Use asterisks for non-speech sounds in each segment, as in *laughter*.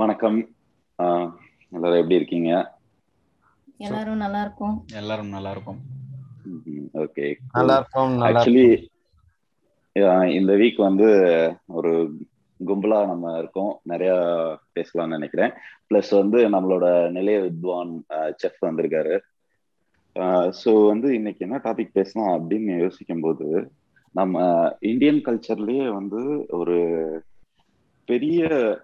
வணக்கம். ஆஹ் எல்லாரும் எப்படி இருக்கீங்க? எல்லாரும் நல்லா இருக்கும் எல்லாரும் நல்லா இருக்கும் ஓகே. நல்லா இருக்கும் ஆக்சுவலி இந்த வீக் வந்து ஒரு கும்பலா நம்ம இருக்கோம். நிறைய பேசலாம்னு நினைக்கிறேன். ப்ளஸ் வந்து நம்மளோட நிலைய வித்வான் செஃப் வந்திருக்காரு. ஸோ வந்து இன்னைக்கு என்ன டாபிக் பேசலாம் அப்படின்னு யோசிக்கும் போது நம்ம இந்தியன் கல்ச்சர்லயே வந்து ஒரு பெரிய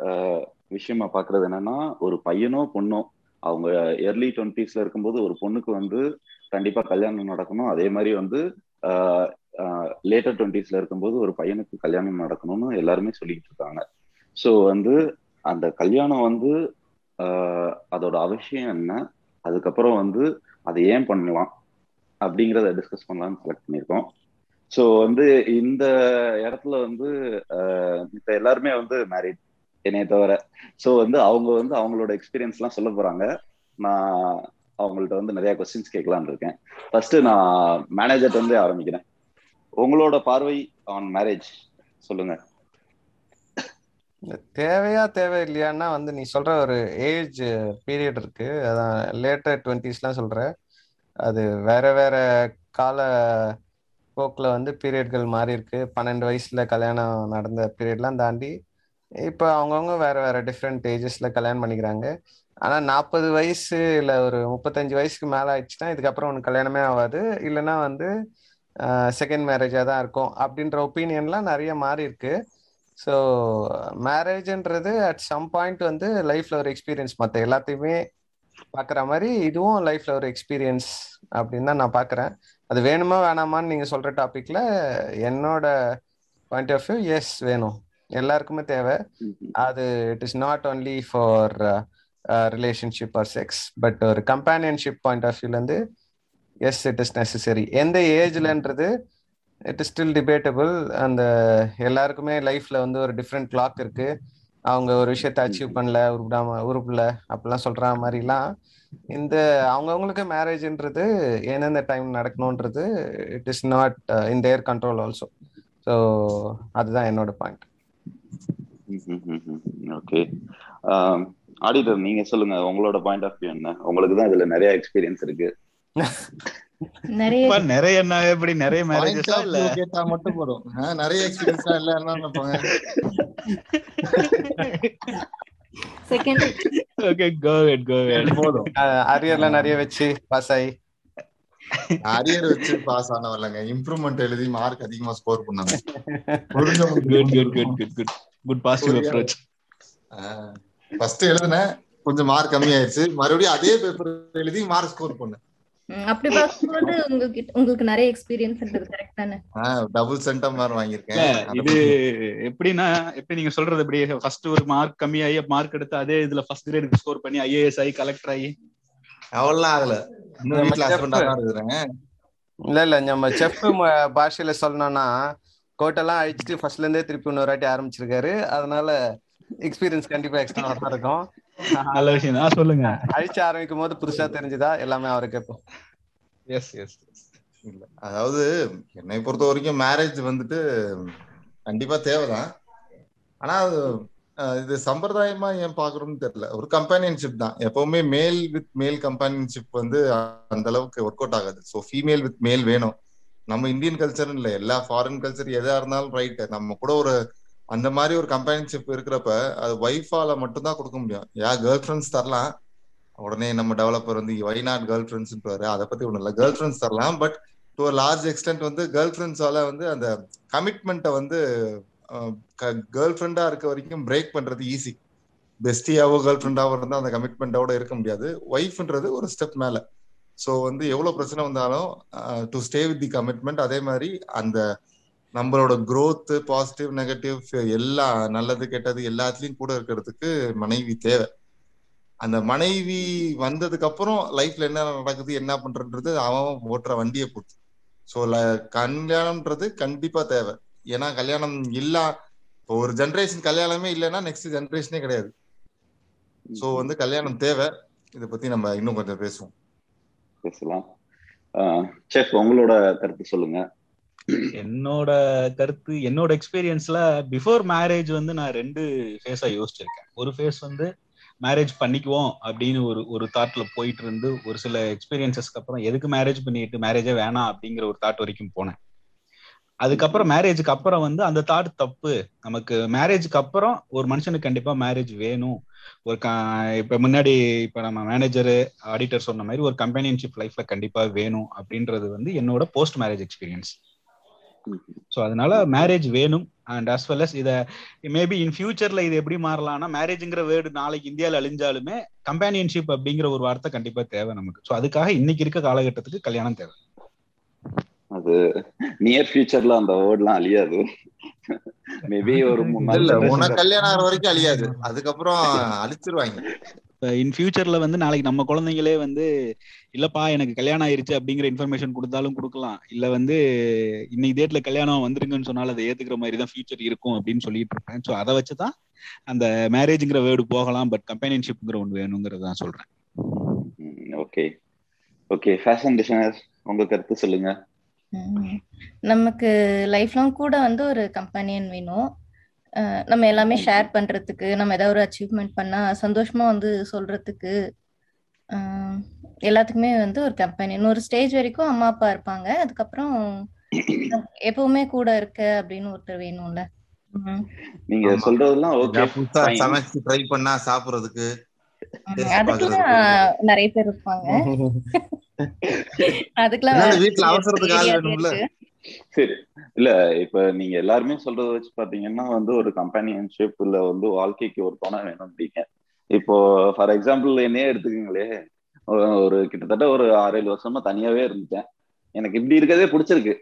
ஆஹ், விஷயமா பாக்குறது என்னன்னா ஒரு பையனோ பொண்ணோ அவங்க ஏர்லி டுவெண்ட்டிஸ்ல இருக்கும்போது ஒரு பொண்ணுக்கு வந்து கண்டிப்பா கல்யாணம் நடக்கணும். அதே மாதிரி வந்து லேட்டர் டுவெண்ட்டிஸ்ல இருக்கும்போது ஒரு பையனுக்கு கல்யாணம் நடக்கணும்னு எல்லாருமே சொல்லிட்டு இருக்காங்க. ஸோ வந்து அந்த கல்யாணம் வந்து ஆஹ், அதோட அவசியம் என்ன? அதுக்கப்புறம் வந்து அதை ஏன் பண்ணலாம்? அப்படிங்கிறத டிஸ்கஸ் பண்ணலாம்னு செலக்ட் பண்ணியிருக்கோம். ஸோ வந்து இந்த இடத்துல வந்து ஆஹ், எல்லாருமே வந்து மேரிட் என்னைய தவிர. ஸோ வந்து அவங்க வந்து அவங்களோட எக்ஸ்பீரியன்ஸ்லாம் சொல்ல போறாங்க. நான் அவங்கள்ட்ட வந்து நிறைய கொஸ்டின்ஸ் கேட்கலான்னு இருக்கேன். ஃபர்ஸ்ட் நான் மேனேஜர்ட்ட வந்து ஆரம்பிக்கிறேன். உங்களோட பார்வை ஆன் மேரேஜ் சொல்லுங்க. தேவையா தேவை இல்லையான்னா வந்து நீ சொல்ற ஒரு ஏஜ் பீரியட் இருக்கு. அதான் லேட்டர் டுவெண்ட்டிஸ்லாம் சொல்ற. அது வேற வேற கால போக்கில் வந்து பீரியட்கள் மாறி இருக்கு பன்னெண்டு வயசுல கல்யாணம் நடந்த பீரியட்லாம் தாண்டி இப்போ அவங்கவுங்க வேற வேற டிஃப்ரெண்ட் ஏஜஸ்ல கல்யாணம் பண்ணிக்கிறாங்க. ஆனா நாற்பது வயசு இல்ல ஒரு முப்பத்தஞ்சு வயசுக்கு மேல ஆயிடுச்சுன்னா இதுக்கப்புறம் உனக்கு கல்யாணமே ஆகாது. இல்லைன்னா வந்து செகண்ட் மேரேஜாக தான் இருக்கும். அப்படின்ற ஒப்பீனியன்லாம் நிறைய மாறி இருக்கு. ஸோ மேரேஜ்ன்றது அட் சம் பாயிண்ட் வந்து லைஃப்ல ஒரு எக்ஸ்பீரியன்ஸ் மற்ற எல்லாத்தையுமே பாக்குற மாதிரி இதுவும் லைஃப்ல ஒரு எக்ஸ்பீரியன்ஸ் அப்படின்னு தான் நான் பார்க்குறேன் அது வேணுமா வேணாமான்னு நீங்கள் சொல்ற டாபிக்ல என்னோட பாயிண்ட் ஆஃப் வியூ எஸ் வேணும். எல்லாருக்குமே தேவை. அது it is not only for relationship or sex but ஒரு கம்பேனியன்ஷிப் பாயிண்ட் ஆஃப் வியூலேருந்து எஸ் இட் இஸ் நெசசரி எந்த ஏஜ்லன்றது இட் இஸ் ஸ்டில் டிபேட்டபிள் அந்த எல்லாருக்குமே லைஃப்ல வந்து ஒரு டிஃப்ரெண்ட் கிளாக் இருக்கு. அவங்க ஒரு விஷயத்த அச்சீவ் பண்ணல உருப்பிடாம உருப்பிடல அப்படிலாம் சொல்ற மாதிரிலாம். இந்த அவங்கவுங்களுக்கு மேரேஜ்ன்றது எந்தெந்த time நடக்கணுன்றது it is not in their control also so அதுதான் என்னோட பாயிண்ட் ஓகே ஆடிட்டர் நீங்க சொல்லுங்க உங்களோட பாயிண்ட் ஆஃப் வியூ என்ன? உங்களுக்கு தான் இதுல நிறைய எக்ஸ்பீரியன்ஸ் இருக்கு. நிறைய நிறைய என்ன எப்படி நிறைய மேரேஜஸ் இல்ல? கேட்டா மட்டும் போதும். நிறைய எக்ஸ்பீரியன்ஸ் இல்ல என்ன நினைப்பாங்க second okay go ahead go ahead போதும். அரியர்ல நிறைய வச்சு பாஸ் ஆகி அரியர் வச்சு பாஸ் ஆனவர்லங்க இம்ப்ரூவ்மெண்ட் எழுதி மார்க் அதிகமா ஸ்கோர் பண்ணாங்க புரிஞ்ச குட் பாசிட்டிவ் அப்ரோச் ஃபர்ஸ்ட் எழுதுனேன். கொஞ்சம் மார்க் கம்மியாயிருச்சு மறுபடியும் அதே பேப்பர் எழுதி மார்க் ஸ்கோர் பண்ணேன். அப்படி பார்க்கும்போது உங்களுக்கு உங்களுக்கு நிறைய எக்ஸ்பீரியன்ஸ்ன்றது கரெக்ட் தானே? டபுள் சென்டம் மார்க் இல்ல வாங்கியிருக்கேன் இது எப்படின்னா எப்படி நீங்க சொல்றது எப்படி ஃபர்ஸ்ட் ஒரு மார்க் கம்மியாகி மார்க் எடுத்து அதே இதுல ஃபர்ஸ்ட் கிரேட் ஸ்கோர் பண்ணி ஐஏஎஸ் ஆகி கலெக்டர் ஆகி. அவ்வளவு ஆகல. இன்னும் வீட்டுல. ஹஸ்பண்டா தான் இருக்கிறேன் இல்ல இல்ல நம்ம செஃப் பாஷையில சொல்லணும்னா கோட்டெல்லாம் அழிச்சிட்டு ஃபர்ஸ்ட்ல இருந்தே திருப்பி இன்னொரு வாட்டி ஆரம்பிச்சிருக்காரு. அதனால எக்ஸ்பீரியன்ஸ் கண்டிப்பா எக்ஸ்ட்ரா தான் இருக்கும். *laughs* நல்ல விஷயம் தான். சொல்லுங்க. அழிச்சு ஆரம்பிக்கும் போது புதுசா தெரிஞ்சுதா? எல்லாமே அவரை கேட்போம். எஸ் எஸ் இல்ல அதாவது என்னை பொறுத்த வரைக்கும் மேரேஜ் வந்துட்டு கண்டிப்பா தேவைதான். ஆனா அது இது சம்பிரதாயமா ஏன் பாக்குறோம்னு தெரியல. ஒரு கம்பேனியன்ஷிப் தான். எப்பவுமே மேல் வித் மேல் கம்பேனியன்ஷிப் வந்து அந்த அளவுக்கு ஒர்க் அவுட் ஆகாது. ஸோ ஃபீமேல் வித் மேல் வேணும். நம்ம இந்தியன் கல்ச்சர் இல்ல எல்லா ஃபாரின் கல்ச்சர் எதா இருந்தாலும் ரைட் நம்ம கூட ஒரு அந்த மாதிரி ஒரு கம்பேனியன்ஷிப் இருக்கிறப்ப அது ஒய்ஃபால மட்டும்தான் கொடுக்க முடியும். யா கேர்ள் ஃப்ரெண்ட்ஸ் தரலாம். உடனே நம்ம டெவலப்பர் வந்து வை நாட் கேர்ள் ஃப்ரெண்ட்ஸ்ன்றாரு அதை பத்தி ஒன்றும் இல்லை. கேர்ள் ஃப்ரெண்ட்ஸ் தரலாம் பட் டு லார்ஜ் எக்ஸ்டென்ட் வந்து கேர்ள் ஃப்ரெண்ட்ஸால வந்து அந்த கமிட்மெண்ட்டை வந்து கேர்ள் ஃப்ரெண்டா இருக்க வரைக்கும் பிரேக் பண்றது ஈஸி பெஸ்டியாவோ கேர்ள் ஃப்ரெண்டாவோ இருந்தால் அந்த கமிட்மெண்ட்டோட இருக்க முடியாது. ஒய்ஃப்ன்றது ஒரு ஸ்டெப் மேலே. ஸோ வந்து எவ்வளோ பிரச்சனை வந்தாலும் to stay with the commitment அதே மாதிரி அந்த நம்மளோட க்ரோத்து பாசிட்டிவ் நெகட்டிவ் எல்லா நல்லது கெட்டது எல்லாத்துலேயும் கூட இருக்கிறதுக்கு மனைவி தேவை. அந்த மனைவி வந்ததுக்கு அப்புறம் லைஃப்ல என்ன நடக்குது என்ன பண்றன்றது அவன் ஓட்டுற வண்டியை பொறுத்து. ஸோ கல்யாணம்ன்றது கண்டிப்பா தேவை. ஏன்னா கல்யாணம் இல்லா இப்போ ஒரு ஜென்ரேஷன் கல்யாணமே இல்லைன்னா நெக்ஸ்ட் ஜென்ரேஷனே கிடையாது. ஸோ வந்து கல்யாணம் தேவை. இதை பத்தி நம்ம இன்னும் கொஞ்சம் பேசுவோம். பேசலாம். செஃப் உங்களோட கருத்து சொல்லுங்க. என்னோட கருத்து என்னோட எக்ஸ்பீரியன்ஸ்ல பிஃபோர் மேரேஜ் வந்து நான் ரெண்டு ஃபேஸா யோசிச்சிருக்கேன். ஒரு ஃபேஸ் வந்து மேரேஜ் பண்ணிக்குவோம் அப்படின்னு ஒரு ஒரு தாட்ல போயிட்டு இருந்து ஒரு சில எக்ஸ்பீரியன்சஸ்க்கு அப்புறம் எதுக்கு மேரேஜ் பண்ணிட்டு மேரேஜே வேணாம் அப்படிங்கிற ஒரு தாட் வரைக்கும் போனேன். அதுக்கப்புறம் மேரேஜுக்கு அப்புறம் வந்து அந்த தாட் தப்பு. நமக்கு மேரேஜுக்கு அப்புறம் ஒரு மனுஷனுக்கு கண்டிப்பா மேரேஜ் வேணும். ஒரு இப்ப முன்னாடி இப்ப நம்ம மேனேஜரு ஆடிட்டர் சொன்ன மாதிரி ஒரு கம்பெனியன்ஷிப் லைஃப்ல கண்டிப்பா வேணும் அப்படின்றது வந்து என்னோட போஸ்ட் மேரேஜ் எக்ஸ்பீரியன்ஸ் ஸோ அதனால மேரேஜ் வேணும். அண்ட் அஸ் வெல் அஸ் இதை மேபி இன் ஃபியூச்சர்ல இது எப்படி மாறலாம்னா மேரேஜ்ங்கிற வேர்டு நாளைக்கு இந்தியாவில் அழிஞ்சாலுமே கம்பேனியன்ஷிப் அப்படிங்கிற ஒரு வார்த்தை கண்டிப்பா தேவை நமக்கு. ஸோ அதுக்காக இன்னைக்கு இருக்க காலகட்டத்துக்கு கல்யாணம் தேவை. அது நியர் ஃபியூச்சர்ல அந்த வேர்ட்லாம் அழியாது. மேபி ஒரு இல்ல உனக்கு கல்யாணம் ஆகிற வரைக்கும் அழியாது. *laughs* அதுக்கப்புறம் அழிச்சிருவாங்க. இன் ஃபியூச்சர்ல வந்து நாளைக்கு நம்ம குழந்தைங்களே வந்து இல்லப்பா எனக்கு கல்யாணம் ஆயிருச்சு அப்படிங்கிற இன்ஃபர்மேஷன் கொடுத்தாலும் கொடுக்கலாம். இல்ல வந்து இன்னைக்கு டேட்ல கல்யாணம் வந்துருங்கன்னு சொன்னாலும் அதை ஏத்துக்கிற மாதிரி தான் ஃபியூச்சர் இருக்கும் அப்படின்னு சொல்லிட்டு இருப்பேன். ஸோ அதை வச்சுதான் அந்த மேரேஜ்ங்கிற வேர்டு போகலாம் பட் கம்பெனியன்ஷிப்ங்கிற ஒன்று வேணுங்கிறத தான் சொல்றேன். ஓகே ஓகே ஃபேஷன் டிசைனர் உங்க கருத்து சொல்லுங்க. நமக்கு லைஃப் லாங் கூட வந்து ஒரு கம்பெனியன் வேணும். நம்ம எல்லாமே ஷேர் பண்றதுக்கு நம்ம ஏதாவது ஒரு அச்சீவ்மெண்ட் பண்ணா சந்தோஷமா வந்து சொல்றதுக்கு எல்லாத்துக்குமே வந்து ஒரு கம்பெனியன் ஒரு ஸ்டேஜ் வரைக்கும் அம்மா அப்பா இருப்பாங்க. அதுக்கப்புறம் எப்பவுமே கூட இருக்க அப்படின்னு ஒருத்தர் வேணும்ல. நீங்க சொல்றதெல்லாம் ஓகே புதுசா சமைச்சு ட்ரை பண்ணா சாப்பிடுறதுக்கு அதுக்கெல்லாம் நிறைய பேர் இருப்பாங்க. *laughs* அதுக்கெல்லாம் வீட்டுல அவசரத்துக்கு சரி. இல்ல இப்ப நீங்க எல்லாருமே சொல்றத வச்சு பாத்தீங்கன்னா வந்து ஒரு கம்பெனியன்ஷிப் இல்ல வந்து வாழ்க்கைக்கு ஒரு துணை வேணும் அப்படிங்க. இப்போ ஃபார் எக்ஸாம்பிள் என்னையே எடுத்துக்கங்களே. ஒரு கிட்டத்தட்ட ஒரு ஆறு ஏழு வருஷமா தனியாவே இருந்துட்டேன். எனக்கு இப்படி இருக்கதே பிடிச்சிருக்கு.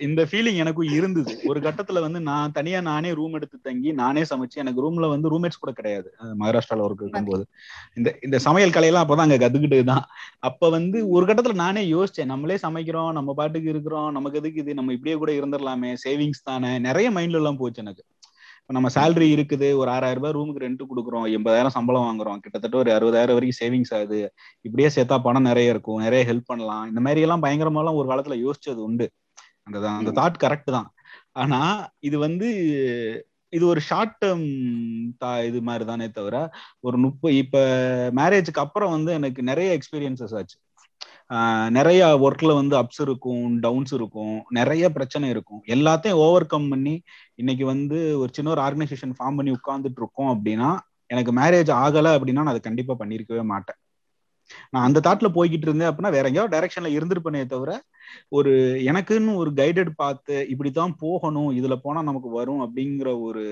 இந்த ஃபீலிங் எனக்கும் இருந்தது. ஒரு கட்டத்துல வந்து நான் தனியா நானே ரூம் எடுத்து தங்கி நானே சமைச்சு எனக்கு ரூம்ல வந்து ரூம்மேட்ஸ் கூட கிடையாது. மகாராஷ்டிரால ஒர்க் இருக்கும்போது. இந்த இந்த சமையல் கலையெல்லாம் அப்பதான் அங்க கத்துக்கிட்டு தான் அப்ப வந்து ஒரு கட்டத்துல நானே யோசிச்சேன் நம்மளே சமைக்கிறோம் நம்ம பாட்டுக்கு இருக்கிறோம் நமக்கு எதுக்கு இது? நம்ம இப்படியே கூட இருந்துடலாமே சேவிங்ஸ் தானே. நிறைய மைண்ட்ல எல்லாம் போச்சு எனக்கு. நம்ம சேலரி இருக்குது ஒரு ஆறாயிரம் ரூபாய் ரூமுக்கு ரெண்ட் கொடுக்குறோம் எண்பதாயிரம் சம்பளம் வாங்குறோம் கிட்டத்தட்ட ஒரு அறுபதாயிரம் வரைக்கும் சேவிங்ஸ் ஆகுது. இப்படியே சேர்த்தா பணம் நிறைய இருக்கும் நிறைய ஹெல்ப் பண்ணலாம். இந்த மாதிரி எல்லாம் பயங்கரமா எல்லாம் ஒரு காலத்துல யோசிச்சது உண்டு. அந்த அந்த தாட் கரெக்ட் தான். ஆனா இது வந்து இது ஒரு ஷார்ட் டேர்ம் தா இது மாதிரி தானே தவிர ஒரு முப்பது இப்ப மேரேஜுக்கு அப்புறம் வந்து எனக்கு நிறைய எக்ஸ்பீரியன்சஸ் ஆச்சு. நிறைய ஒர்க்ல வந்து அப்ஸ் இருக்கும் டவுன்ஸ் இருக்கும் நிறைய பிரச்சனை இருக்கும். எல்லாத்தையும் ஓவர் கம் பண்ணி இன்னைக்கு வந்து ஒரு சின்ன ஒரு ஆர்கனைசேஷன் ஃபார்ம் பண்ணி உட்கார்ந்துட்டு இருக்கோம் அப்படின்னா எனக்கு மேரேஜ் ஆகலை அப்படின்னா நான் அதை கண்டிப்பா பண்ணிருக்கவே மாட்டேன். நான் அந்த தாட்ல போய்கிட்டு இருந்தேன் அப்படின்னா வேற எங்கேயாவது டைரக்ஷன்ல இருந்திருப்பேனே தவிர ஒரு எனக்குன்னு ஒரு கைடட் பார்த்து இப்படித்தான் போகணும் இதுல போனா நமக்கு வரும் அப்படிங்கிற ஒரு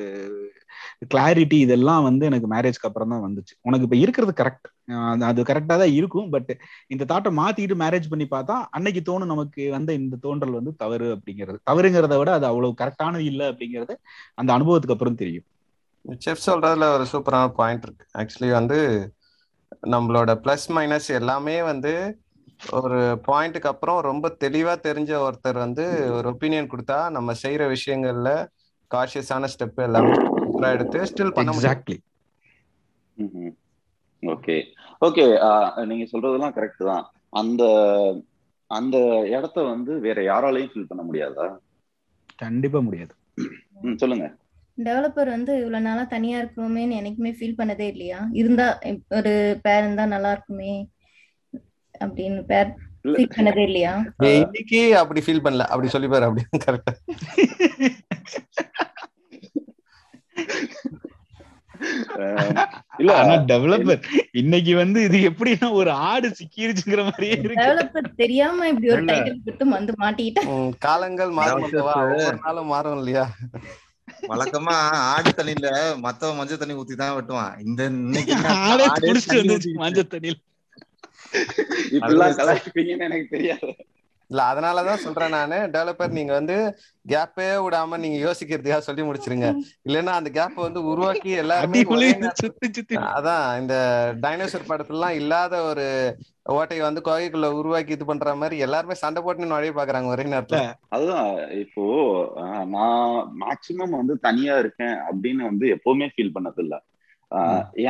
கிளாரிட்டி இதெல்லாம் வந்து எனக்கு மேரேஜ்க்கு அப்புறம் தான் வந்துச்சு. உனக்கு இப்ப இருக்கிறது கரெக்ட் அது கரெக்டா தான் இருக்கும் பட் இந்த தாட்டை மாத்திட்டு மேரேஜ் பண்ணி பார்த்தா அன்னைக்கு தோணும் நமக்கு வந்த இந்த தோன்றல் வந்து தவறு அப்படிங்கிறது. தவறுங்கிறத விட அது அவ்வளவு கரெக்டானது இல்லை அப்படிங்கிறது அந்த அனுபவத்துக்கு அப்புறம் தெரியும். செஃப் சொல்றதுல ஒரு சூப்பரான பாயிண்ட் இருக்கு. ஆக்சுவலி வந்து நம்மளோட பிளஸ் மைனஸ் எல்லாமே வந்து ஒரு பாயிண்ட்டுக்கு அப்புறம் ரொம்ப தெளிவா தெரிஞ்ச ஒருத்தர் வந்து ஒரு ஒப்பீனியன் கொடுத்தா நம்ம செய்யற விஷயங்கள்ல காஷியஸான ஸ்டெப் எல்லாமே எடுத்து ஸ்டில் பண்ண எக்ஸாக்ட்லி ஓகே ஓகே நீங்க சொல்றதெல்லாம் கரெக்ட் தான். அந்த அந்த இடத்த வந்து வேற யாராலையும் ஃபில் பண்ண முடியாதா? கண்டிப்பா முடியாது. சொல்லுங்க. டெவலப்பர் வந்து இவ்வளவு நாளா தனியா இருக்கணுமேன்னு எனக்குமே ஃபீல் பண்ணதே இல்லையா? இருந்தா ஒரு பேர் இருந்தா நல்லா இருக்குமே அப்படின்னு பேர் ஃபீல் பண்ணதே இல்லையா? இன்னைக்கு அப்படி ஃபீல் பண்ணல. அப்படி சொல்லி பாரு அப்படி கரெக்டா இல்ல *laughs* ஆனா டெவலப்பர் இன்னைக்கு வந்து இது எப்படின்னா ஒரு ஆடு சிக்கிருச்சுங்கிற மாதிரியே இருக்கு. டெவலப்பர் தெரியாம இப்படி ஒரு டைட்டில் வந்து மாட்டிக்கிட்டேன் காலங்கள் மாறும் ஒவ்வொரு நாளும் மாறும் இல்லையா? வழக்கமா ஆடு தண்ணியில மத்தவன் மஞ்சள் தண்ணி ஊத்தி தான் வெட்டுவான். இந்த *laughs* மஞ்சள் தண்ணியில. எனக்கு தெரியாது. இல்ல அதனாலதான் சொல்றேன் நானு. டெவலப்பர் நீங்க வந்து கேப்பே விடாம நீங்க யோசிக்கிறதுக்காக சொல்லி முடிச்சிருங்க. இல்லைன்னா அந்த கேப் வந்து உருவாக்கி எல்லாருமே அதான் இந்த டைனோசர் படத்துல எல்லாம் இல்லாத ஒரு ஓட்டையை வந்து கோகைக்குள்ள உருவாக்கி இது பண்ற மாதிரி எல்லாருமே சண்டை போட்டு நுழைய பாக்குறாங்க ஒரே நேரத்துல. அதுதான் இப்போ நான் மேக்சிமம் வந்து தனியா இருக்கேன் அப்படின்னு வந்து எப்பவுமே ஃபீல் பண்ணதில்லை.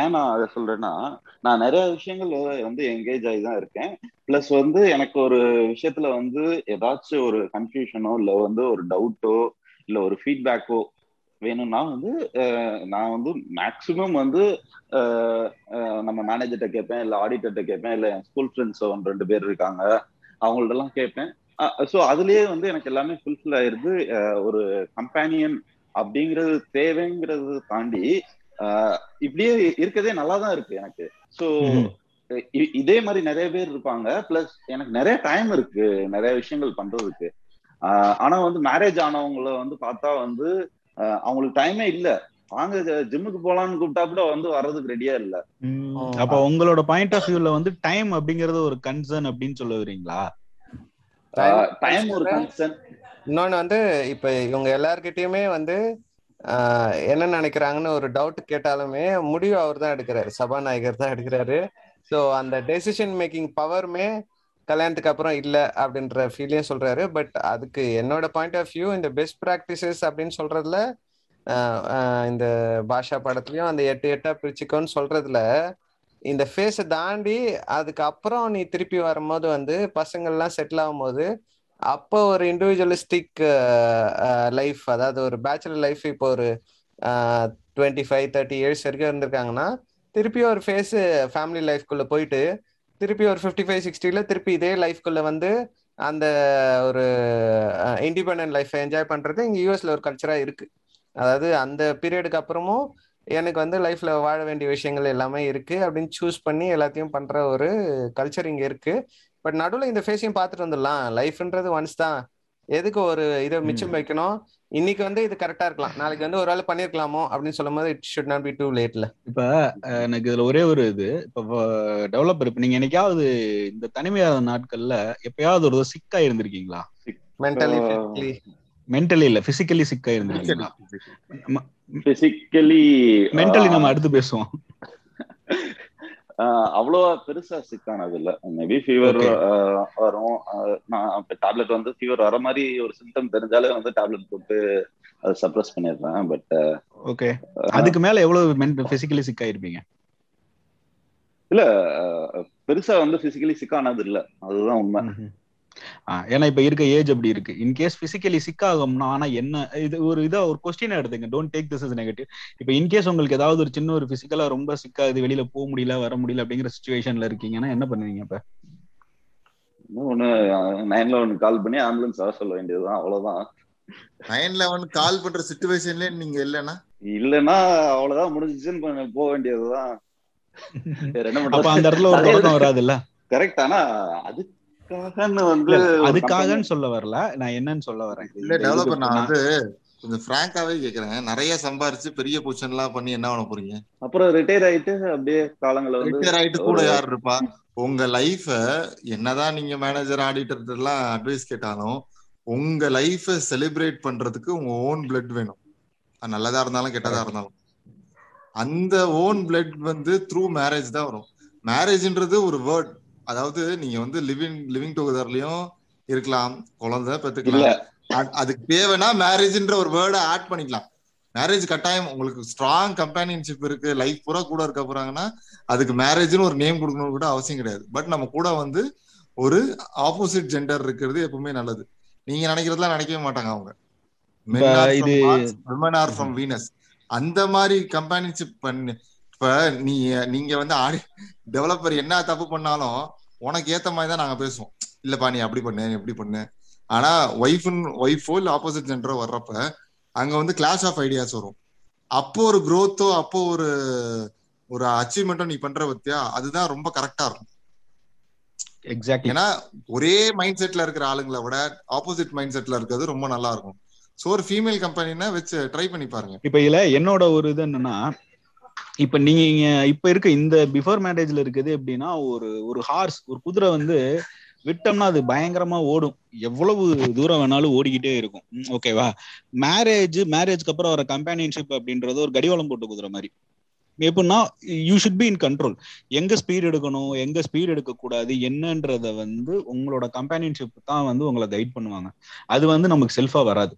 ஏன் நான் அதை சொல்றேன்னா நான் நிறைய விஷயங்கள் வந்து என்கேஜ் ஆகி தான் இருக்கேன். பிளஸ் வந்து எனக்கு ஒரு விஷயத்துல வந்து ஏதாச்சும் ஒரு கன்ஃபியூஷனோ இல்லை வந்து ஒரு டவுட்டோ இல்லை ஒரு ஃபீட்பேக்கோ வேணும்னா வந்து நான் வந்து மேக்சிமம் வந்து நம்ம மேனேஜர்கிட்ட கேட்பேன் இல்ல ஆடிட்டர்கிட்ட கேட்பேன் இல்ல என் ஸ்கூல் ஃப்ரெண்ட்ஸ் ஒன்று ரெண்டு பேர் இருக்காங்க அவங்கள்ட்ட எல்லாம் கேட்பேன். ஸோ அதுலயே வந்து எனக்கு எல்லாமே ஃபுல்ஃபில் ஆயிருது அஹ் ஒரு கம்பேனியன் அப்படிங்கிறது தேவைங்கிறது தாண்டி இப்படியே இருக்கதே நல்லா தான் இருக்கு எனக்கு. ஸோ. இதே மாதிரி நிறைய பேர் இருப்பாங்க பிளஸ் எனக்கு நிறைய டைம் இருக்கு நிறைய விஷயங்கள் பண்றதுக்கு. ஆனா வந்து மேரேஜ் ஆனவங்கள வந்து பார்த்தா வந்து அவங்களுக்கு டைமே இல்ல. வாங்க ஜிம்முக்கு போலான்னு கூப்பிட்டா கூட வந்து வர்றதுக்கு ரெடியா இல்ல. அப்ப உங்களோட பாயிண்ட் ஆஃப் வியூல வந்து டைம் அப்படிங்கறது ஒரு கன்சர்ன் அப்படின்னு சொல்ல வரீங்களா? டைம் ஒரு கன்சர்ன் இன்னொன்னு வந்து இப்ப இவங்க எல்லார்கிட்டயுமே வந்து ஆஹ், என்ன நினைக்கிறாங்கன்னு ஒரு டவுட் கேட்டாலுமே முடிவு அவர் தான் எடுக்கிறாரு. சபாநாயகர் தான் எடுக்கிறாரு. ஸோ அந்த டெசிஷன் மேக்கிங் பவருமே கல்யாணத்துக்கு அப்புறம் இல்லை அப்படின்ற ஃபீலையும் சொல்றாரு. பட் அதுக்கு என்னோட பாயிண்ட் ஆஃப் வியூ இந்த பெஸ்ட் ப்ராக்டிசஸ் அப்படின்னு சொல்றதுல இந்த பாஷா படத்துலயும் அந்த எட்டு எட்டா பிரிச்சுக்கோன்னு சொல்றதுல இந்த ஃபேஸை தாண்டி அதுக்கப்புறம் நீ திருப்பி வரும்போது வந்து பசங்கள்லாம் செட்டில் ஆகும்போது அப்போ ஒரு இண்டிவிஜுவலிஸ்டிக் லைஃப் அதாவது ஒரு பேச்சுலர் லைஃப் இப்போ ஒரு டுவெண்ட்டி ஃபைவ் தேர்ட்டி இயர்ஸ் வரைக்கும் இருந்திருக்காங்கன்னா திருப்பி ஒரு ஃபேஸ் ஃபேமிலி லைஃப்குள்ள போயிட்டு திருப்பி ஒரு ஃபிஃப்டி ஃபைவ் சிக்ஸ்டியில் திருப்பி இதே லைஃப்குள்ள வந்து அந்த ஒரு இண்டிபெண்ட் லைஃப்பை என்ஜாய் பண்ணுறது இங்கே யூஎஸ்ல ஒரு கல்ச்சராக இருக்கு. அதாவது அந்த பீரியடுக்கு அப்புறமும் எனக்கு வந்து லைஃப்ல வாழ வேண்டிய விஷயங்கள் எல்லாமே இருக்கு அப்படின்னு சூஸ் பண்ணி எல்லாத்தையும் பண்ற ஒரு கல்ச்சர் இங்க இருக்கு. பட் நடுவில் இந்த ஃபேஸையும் பார்த்துட்டு வந்துடலாம். லைஃப்ன்றது ஒன்ஸ் தான். எதுக்கு ஒரு இதை மிச்சம் வைக்கணும்? இன்னைக்கு வந்து இது கரெக்டா இருக்கலாம். நாளைக்கு வந்து ஒரு வேலை பண்ணிருக்கலாமோ அப்படின்னு சொல்லும் போது it should not be too லேட்ல இப்ப எனக்கு இதுல ஒரே ஒரு இது. இப்ப டெவலப்பர் இப்ப நீங்க என்னைக்காவது இந்த தனிமையான நாட்கள்ல எப்பயாவது ஒரு சிக்கா இருந்திருக்கீங்களா மென்டலி மென்டலி இல்ல பிசிக்கலி சிக்கா இருந்திருக்கீங்களா பிசிக்கலி மென்டலி நம்ம அடுத்து பேசுவோம். *laughs* அவ்வளோவா பெருசா சிக்கானது இல்ல. Maybe fever. வரும். நான் டேப்லெட் வந்து ஃபீவர் வர மாதிரி ஒரு சிம்டம் தெரிஞ்சாலே வந்து டேப்லெட் போட்டு அதை சப்ரஸ் பண்ணிடுறேன். பட் ஓகே அதுக்கு மேல எவ்வளவு பிசிக்கலி சிக்கா இருப்பீங்க இல்ல பெருசா வந்து பிசிக்கலி சிக்கானது இல்ல. அதுதான் உண்மை. ஏன்னா இப்ப இருக்க ஏஜ் அப்படி இருக்கு. இன்கேஸ் பிசிக்கலி சிக்காகும்னா ஆனா என்ன இது ஒரு இதா ஒரு கொஸ்டின் எடுத்துங்க. Don't take this is negative இப்ப இன்கேஸ் உங்களுக்கு ஏதாவது ஒரு சின்ன ஒரு பிசிக்கலா ரொம்ப சிக்காது வெளியில போக முடியல வர முடியல அப்படிங்கிற சுச்சுவேஷன்ல இருக்கீங்கன்னா என்ன பண்ணுவீங்க இப்ப ஒண்ணு நைன்ல ஒன்னு கால் பண்ணி ஆம்புலன்ஸ் வர சொல்ல வேண்டியதுதான் அவ்வளவுதான். நைன் லெவன் கால் பண்ற சுச்சுவேஷன்ல நீங்க இல்லைன்னா? இல்லைன்னா அவ்வளவுதான் முடிஞ்சிச்சுன்னு போக வேண்டியதுதான். என்ன அப்ப அந்த இடத்துல ஒரு தொடக்கம் வராதுல்ல? கரெக்ட் ஆனா அதுக்காகன்னு வந்து இல்ல, ஒரு அதுக்காகன்னு சொல்ல வரல. நான் என்னன்னு சொல்ல வரேன். இல்ல டெவலப்பர் நான் வந்து கொஞ்சம் பிராங்காவே கேக்குறேன். நிறைய சம்பாரிச்சு பெரிய பொசிஷன் எல்லாம் பண்ணி என்ன பண்ண போறீங்க? அப்புறம் ரிட்டையர் ஆயிட்டு அப்படியே காலங்களை வந்து ரிட்டையர் ஆயிட்டு கூட யார் இருப்பா? உங்க லைஃப என்னதான் நீங்க மேனேஜர் ஆடிட்டர் எல்லாம் அட்வைஸ் கேட்டாலும் உங்க லைஃப செலிப்ரேட் பண்றதுக்கு உங்க ஓன் பிளட் வேணும். அது நல்லதா இருந்தாலும் கெட்டதா இருந்தாலும். அந்த ஓன் பிளட் வந்து த்ரூ மேரேஜ் தான் வரும். மேரேஜ்ன்றது ஒரு வேர்ட் அதாவது நீங்க வந்து லிவிங் லிவிங் டுகெதர்லயும் இருக்கலாம் குழந்தை பெத்துக்கலாம். அதுக்கு தேவைன்னா மேரேஜ்ன்ற ஒரு வேர்டை ஆட் பண்ணிக்கலாம். மேரேஜ் கட்டாயம் உங்களுக்கு ஸ்ட்ராங் கம்பேனியன்ஷிப் இருக்கு லைஃப் பூரா கூட இருக்க போறாங்கன்னா அதுக்கு மேரேஜ்னு ஒரு நேம் கொடுக்கணும் கூட அவசியம் கிடையாது. பட் நம்ம கூட வந்து ஒரு ஆப்போசிட் ஜெண்டர் இருக்கிறது எப்பவுமே நல்லது. நீங்க நினைக்கிறதுலாம் நினைக்கவே மாட்டாங்க அவங்க. விமன் ஆர் ஃப்ரம் வீனஸ் அந்த மாதிரி கம்பேனியன்ஷிப் பண்ணி இப்ப நீ நீங்க வந்து ஆடி டெவலப்பர் என்ன தப்பு பண்ணாலும் உனக்கு ஏத்த மாதிரி தான் நாங்க பேசுவோம். இல்லப்பா நீ அப்படி பண்ணு நீ இப்படி பண்ணு. ஆனா ஒய்ஃப்னு ஒய்ஃபோ இல்ல ஆப்போசிட் ஜெண்டரோ வர்றப்ப அங்க வந்து கிளாஸ் ஆஃப் ஐடியாஸ் வரும். அப்போ ஒரு growth-ஓ அப்போ ஒரு ஒரு அச்சீவ்மெண்ட்டோ நீ பண்ற பத்தியா அதுதான் ரொம்ப கரெக்டா இருக்கும். எக்ஸாக்ட்லி ஏன்னா ஒரே மைண்ட் செட்ல இருக்கிற ஆளுங்களை விட ஆப்போசிட் மைண்ட் செட்ல இருக்கிறது ரொம்ப நல்லா இருக்கும். சோ ஒரு ஃபீமேல் கம்பெனினா வச்சு ட்ரை பண்ணி பாருங்க. இப்ப இதுல என்னோட ஒரு இது என்னன்னா இப்ப நீங்க இப்ப இருக்க இந்த பிஃபோர் மேரேஜ்ல இருக்குது எப்படின்னா ஒரு ஒரு ஹார்ஸ் ஒரு குதிரை வந்து விட்டோம்னா அது பயங்கரமா ஓடும். எவ்வளவு தூரம் வேணாலும் ஓடிக்கிட்டே இருக்கும். ஓகேவா மேரேஜ் மேரேஜ்க்கு அப்புறம் வர கம்பேனியன்ஷிப் அப்படின்றது ஒரு கடிவாளம் போட்டு குதிரை மாதிரி. எப்படின்னா you should be in control எங்க ஸ்பீட் எடுக்கணும் எங்க ஸ்பீட் எடுக்கக்கூடாது என்னன்றத வந்து உங்களோட கம்பேனியன்ஷிப் தான் வந்து உங்களை கைட் பண்ணுவாங்க. அது வந்து நமக்கு செல்ஃபா வராது.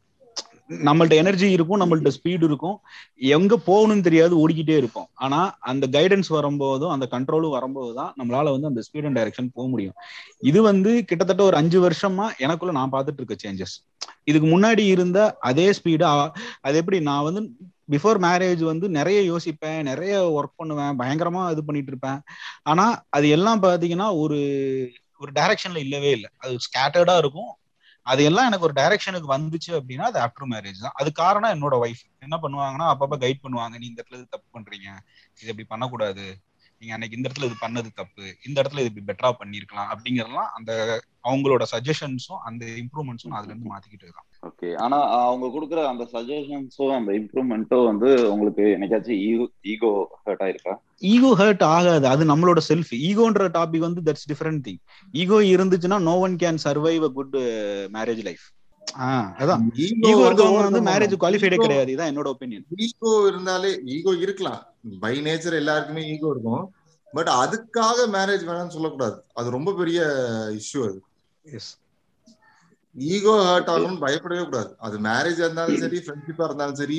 நம்மள்ட்ட எனர்ஜி இருக்கும் நம்மள்ட்ட ஸ்பீடு இருக்கும். எங்க போகணும்னு தெரியாது ஓடிக்கிட்டே இருப்போம் ஆனா அந்த கைடன்ஸ் வரும்போதும் அந்த கண்ட்ரோலும் வரும்போது தான் நம்மளால வந்து அந்த ஸ்பீட் அண்ட் டைரக்ஷன் போக முடியும். இது வந்து கிட்டத்தட்ட ஒரு அஞ்சு வருஷமா எனக்குள்ள நான் பார்த்துட்டு இருக்க சேஞ்சஸ் இதுக்கு முன்னாடி இருந்த அதே ஸ்பீடு அது எப்படி நான் வந்து பிஃபோர் மேரேஜ் வந்து நிறைய யோசிப்பேன் நிறைய ஒர்க் பண்ணுவேன் பயங்கரமா இது பண்ணிட்டு இருப்பேன். ஆனா அது எல்லாம் பாத்தீங்கன்னா ஒரு ஒரு டைரக்ஷன்ல இல்லவே இல்லை. அது ஸ்கேட்டர்டா இருக்கும். அது எல்லாம் எனக்கு ஒரு டைரக்ஷனுக்கு வந்துச்சு அப்படின்னா அது ஆஃப்டர் மேரேஜ் தான். அது காரணம் என்னோட ஒய்ஃப் என்ன பண்ணுவாங்கன்னா அப்பப்ப கைட் பண்ணுவாங்க. நீ இந்த இடத்துல இது தப்பு பண்றீங்க. இது இப்படி பண்ணக்கூடாது. நீங்க அன்னைக்கு இந்த இடத்துல இது பண்ணது தப்பு. இந்த இடத்துல இது இப்படி பெட்டரா பண்ணிருக்கலாம் அப்படிங்கறதெல்லாம் அந்த அவங்களோட சஜஷன்ஸும் அந்த இம்ப்ரூவ்மெண்ட்ஸும் அதுல இருந்து மாத்திக்கிட்டு இருக்கான் ஓகே ஆனா அவங்க கொடுக்குற அந்த சஜஷன்ஸோ அந்த இம்ப்ரூவ்மெண்ட்டோ வந்து உங்களுக்கு என்னைக்காச்சும் ஈகோ ஈகோ ஹர்ட் ஆயிருக்கா? ஈகோ ஹர்ட் ஆகாது. அது நம்மளோட செல்ஃப் ஈகோன்ற டாபிக் வந்து தட்ஸ் டிஃபரெண்ட் திங் ஈகோ இருந்துச்சுன்னா no one can survive a good marriage life அதான். ஈகோ இருக்கவங்க வந்து மேரேஜ் குவாலிஃபைடே கிடையாது. இதான் என்னோட ஒப்பீனியன் ஈகோ இருந்தாலே ஈகோ இருக்கலாம். பை நேச்சர் எல்லாருக்குமே ஈகோ இருக்கும். பட் அதுக்காக மேரேஜ் வேணாம்னு சொல்லக்கூடாது. அது ரொம்ப பெரிய இஷ்யூ அது. எஸ் ஈகோ ஹர்ட் ஆகணும்னு பயப்படவே கூடாது. அது மேரேஜ் இருந்தாலும் சரி ஃப்ரெண்ட்ஷிப்பா இருந்தாலும் சரி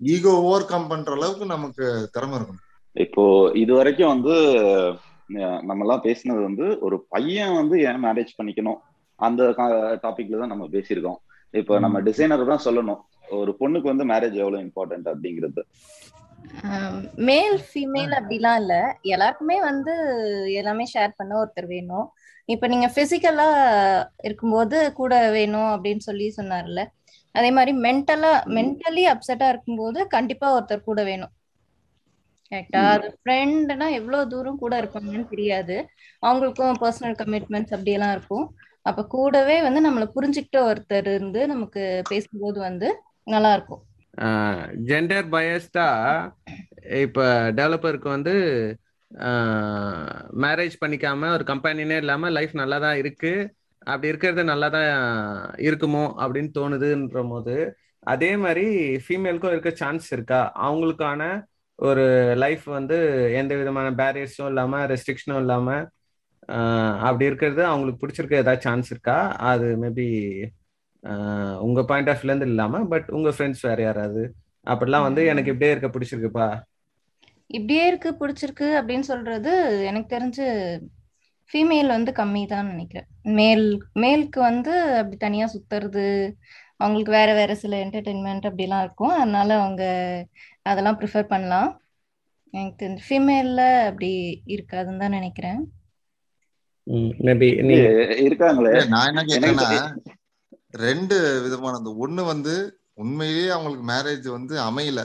ஈகோ ஓவர் கம் பண்ற அளவுக்கு நமக்கு திறமை இருக்கணும். இப்போ இது வரைக்கும் வந்து நம்ம எல்லாம் பேசினது வந்து ஒரு பையன் வந்து ஏன் மேரேஜ் பண்ணிக்கணும்? அந்த டாபிக்ல தான் நம்ம பேசியிருக்கோம். இப்போ நம்ம டிசைனர் தான் சொல்லணும் ஒரு பொண்ணுக்கு வந்து மேரேஜ் எவ்வளவு இம்பார்ட்டன்ட் அப்படிங்கிறது. மேல் ஃபீமேல் அப்படிலாம் இல்ல. எல்லாருக்குமே வந்து எல்லாமே ஷேர் பண்ண ஒருத்தர் வேணும். இப்ப நீங்க பிசிக்கலா இருக்கும்போது கூட வேணும் அப்படின்னு சொல்லி சொன்னார்ல. அதே மாதிரி மென்டலா மென்டலி அப்செட்டா இருக்கும்போது கண்டிப்பா ஒருத்தர் கூட வேணும். கரெக்டா அது ஃப்ரெண்ட்னா எவ்வளவு தூரம் கூட இருப்பாங்கன்னு தெரியாது. அவங்களுக்கும் பர்சனல் கமிட்மெண்ட்ஸ் அப்படியெல்லாம் இருக்கும். அப்ப கூடவே வந்து நம்மளை புரிஞ்சுக்கிட்ட ஒருத்தர் இருந்து நமக்கு பேசும்போது வந்து நல்லா இருக்கும். ஜெண்டர் பயஸ்டா இப்ப டெவலப்பருக்கு வந்து மேரேஜ் பண்ணிக்காம ஒரு கம்பெனினே இல்லாம லைஃப் நல்லா தான் இருக்கு. அப்படி இருக்கிறது நல்லா தான் இருக்குமோ அப்படின்னு தோணுதுன்ற போது அதே மாதிரி ஃபீமேலுக்கும் இருக்க சான்ஸ் இருக்கா? அவங்களுக்கான ஒரு லைஃப் வந்து எந்த விதமான பேரியர்ஸும் இல்லாம ரெஸ்ட்ரிக்ஷனும் இல்லாம அப்படி இருக்கிறது அவங்களுக்கு பிடிச்சிருக்க ஏதாவது சான்ஸ் இருக்கா? அது மேபி உங்க பாயிண்ட் ஆஃப் இருந்து இல்லாம பட் உங்க ஃப்ரெண்ட்ஸ் வேற யாராவது. அப்படிலாம் வந்து எனக்கு இப்படியே இருக்க பிடிச்சிருக்குப்பா. இப்படியே இருக்கு பிடிச்சிருக்கு அப்படின்னு சொல்றது எனக்கு தெரிஞ்சு ஃபீமேல் வந்து கம்மி தான் நினைக்கிறேன். மேல் மேலுக்கு வந்து அப்படி தனியா சுத்துறது அவங்களுக்கு வேற வேற சில என்டர்டெயின்மெண்ட் அப்படிலாம் இருக்கும். அதனால அவங்க அதெல்லாம் ப்ரிஃபர் பண்ணலாம். எனக்கு தெரிஞ்சு ஃபீமேல்ல அப்படி இருக்காதுன்னு தான் நினைக்கிறேன். இருக்காங்களே. நான் என்ன ரெண்டு விதமானது ஒண்ணு வந்து உண்மையிலேயே அவங்களுக்கு மேரேஜ் வந்து அமையல.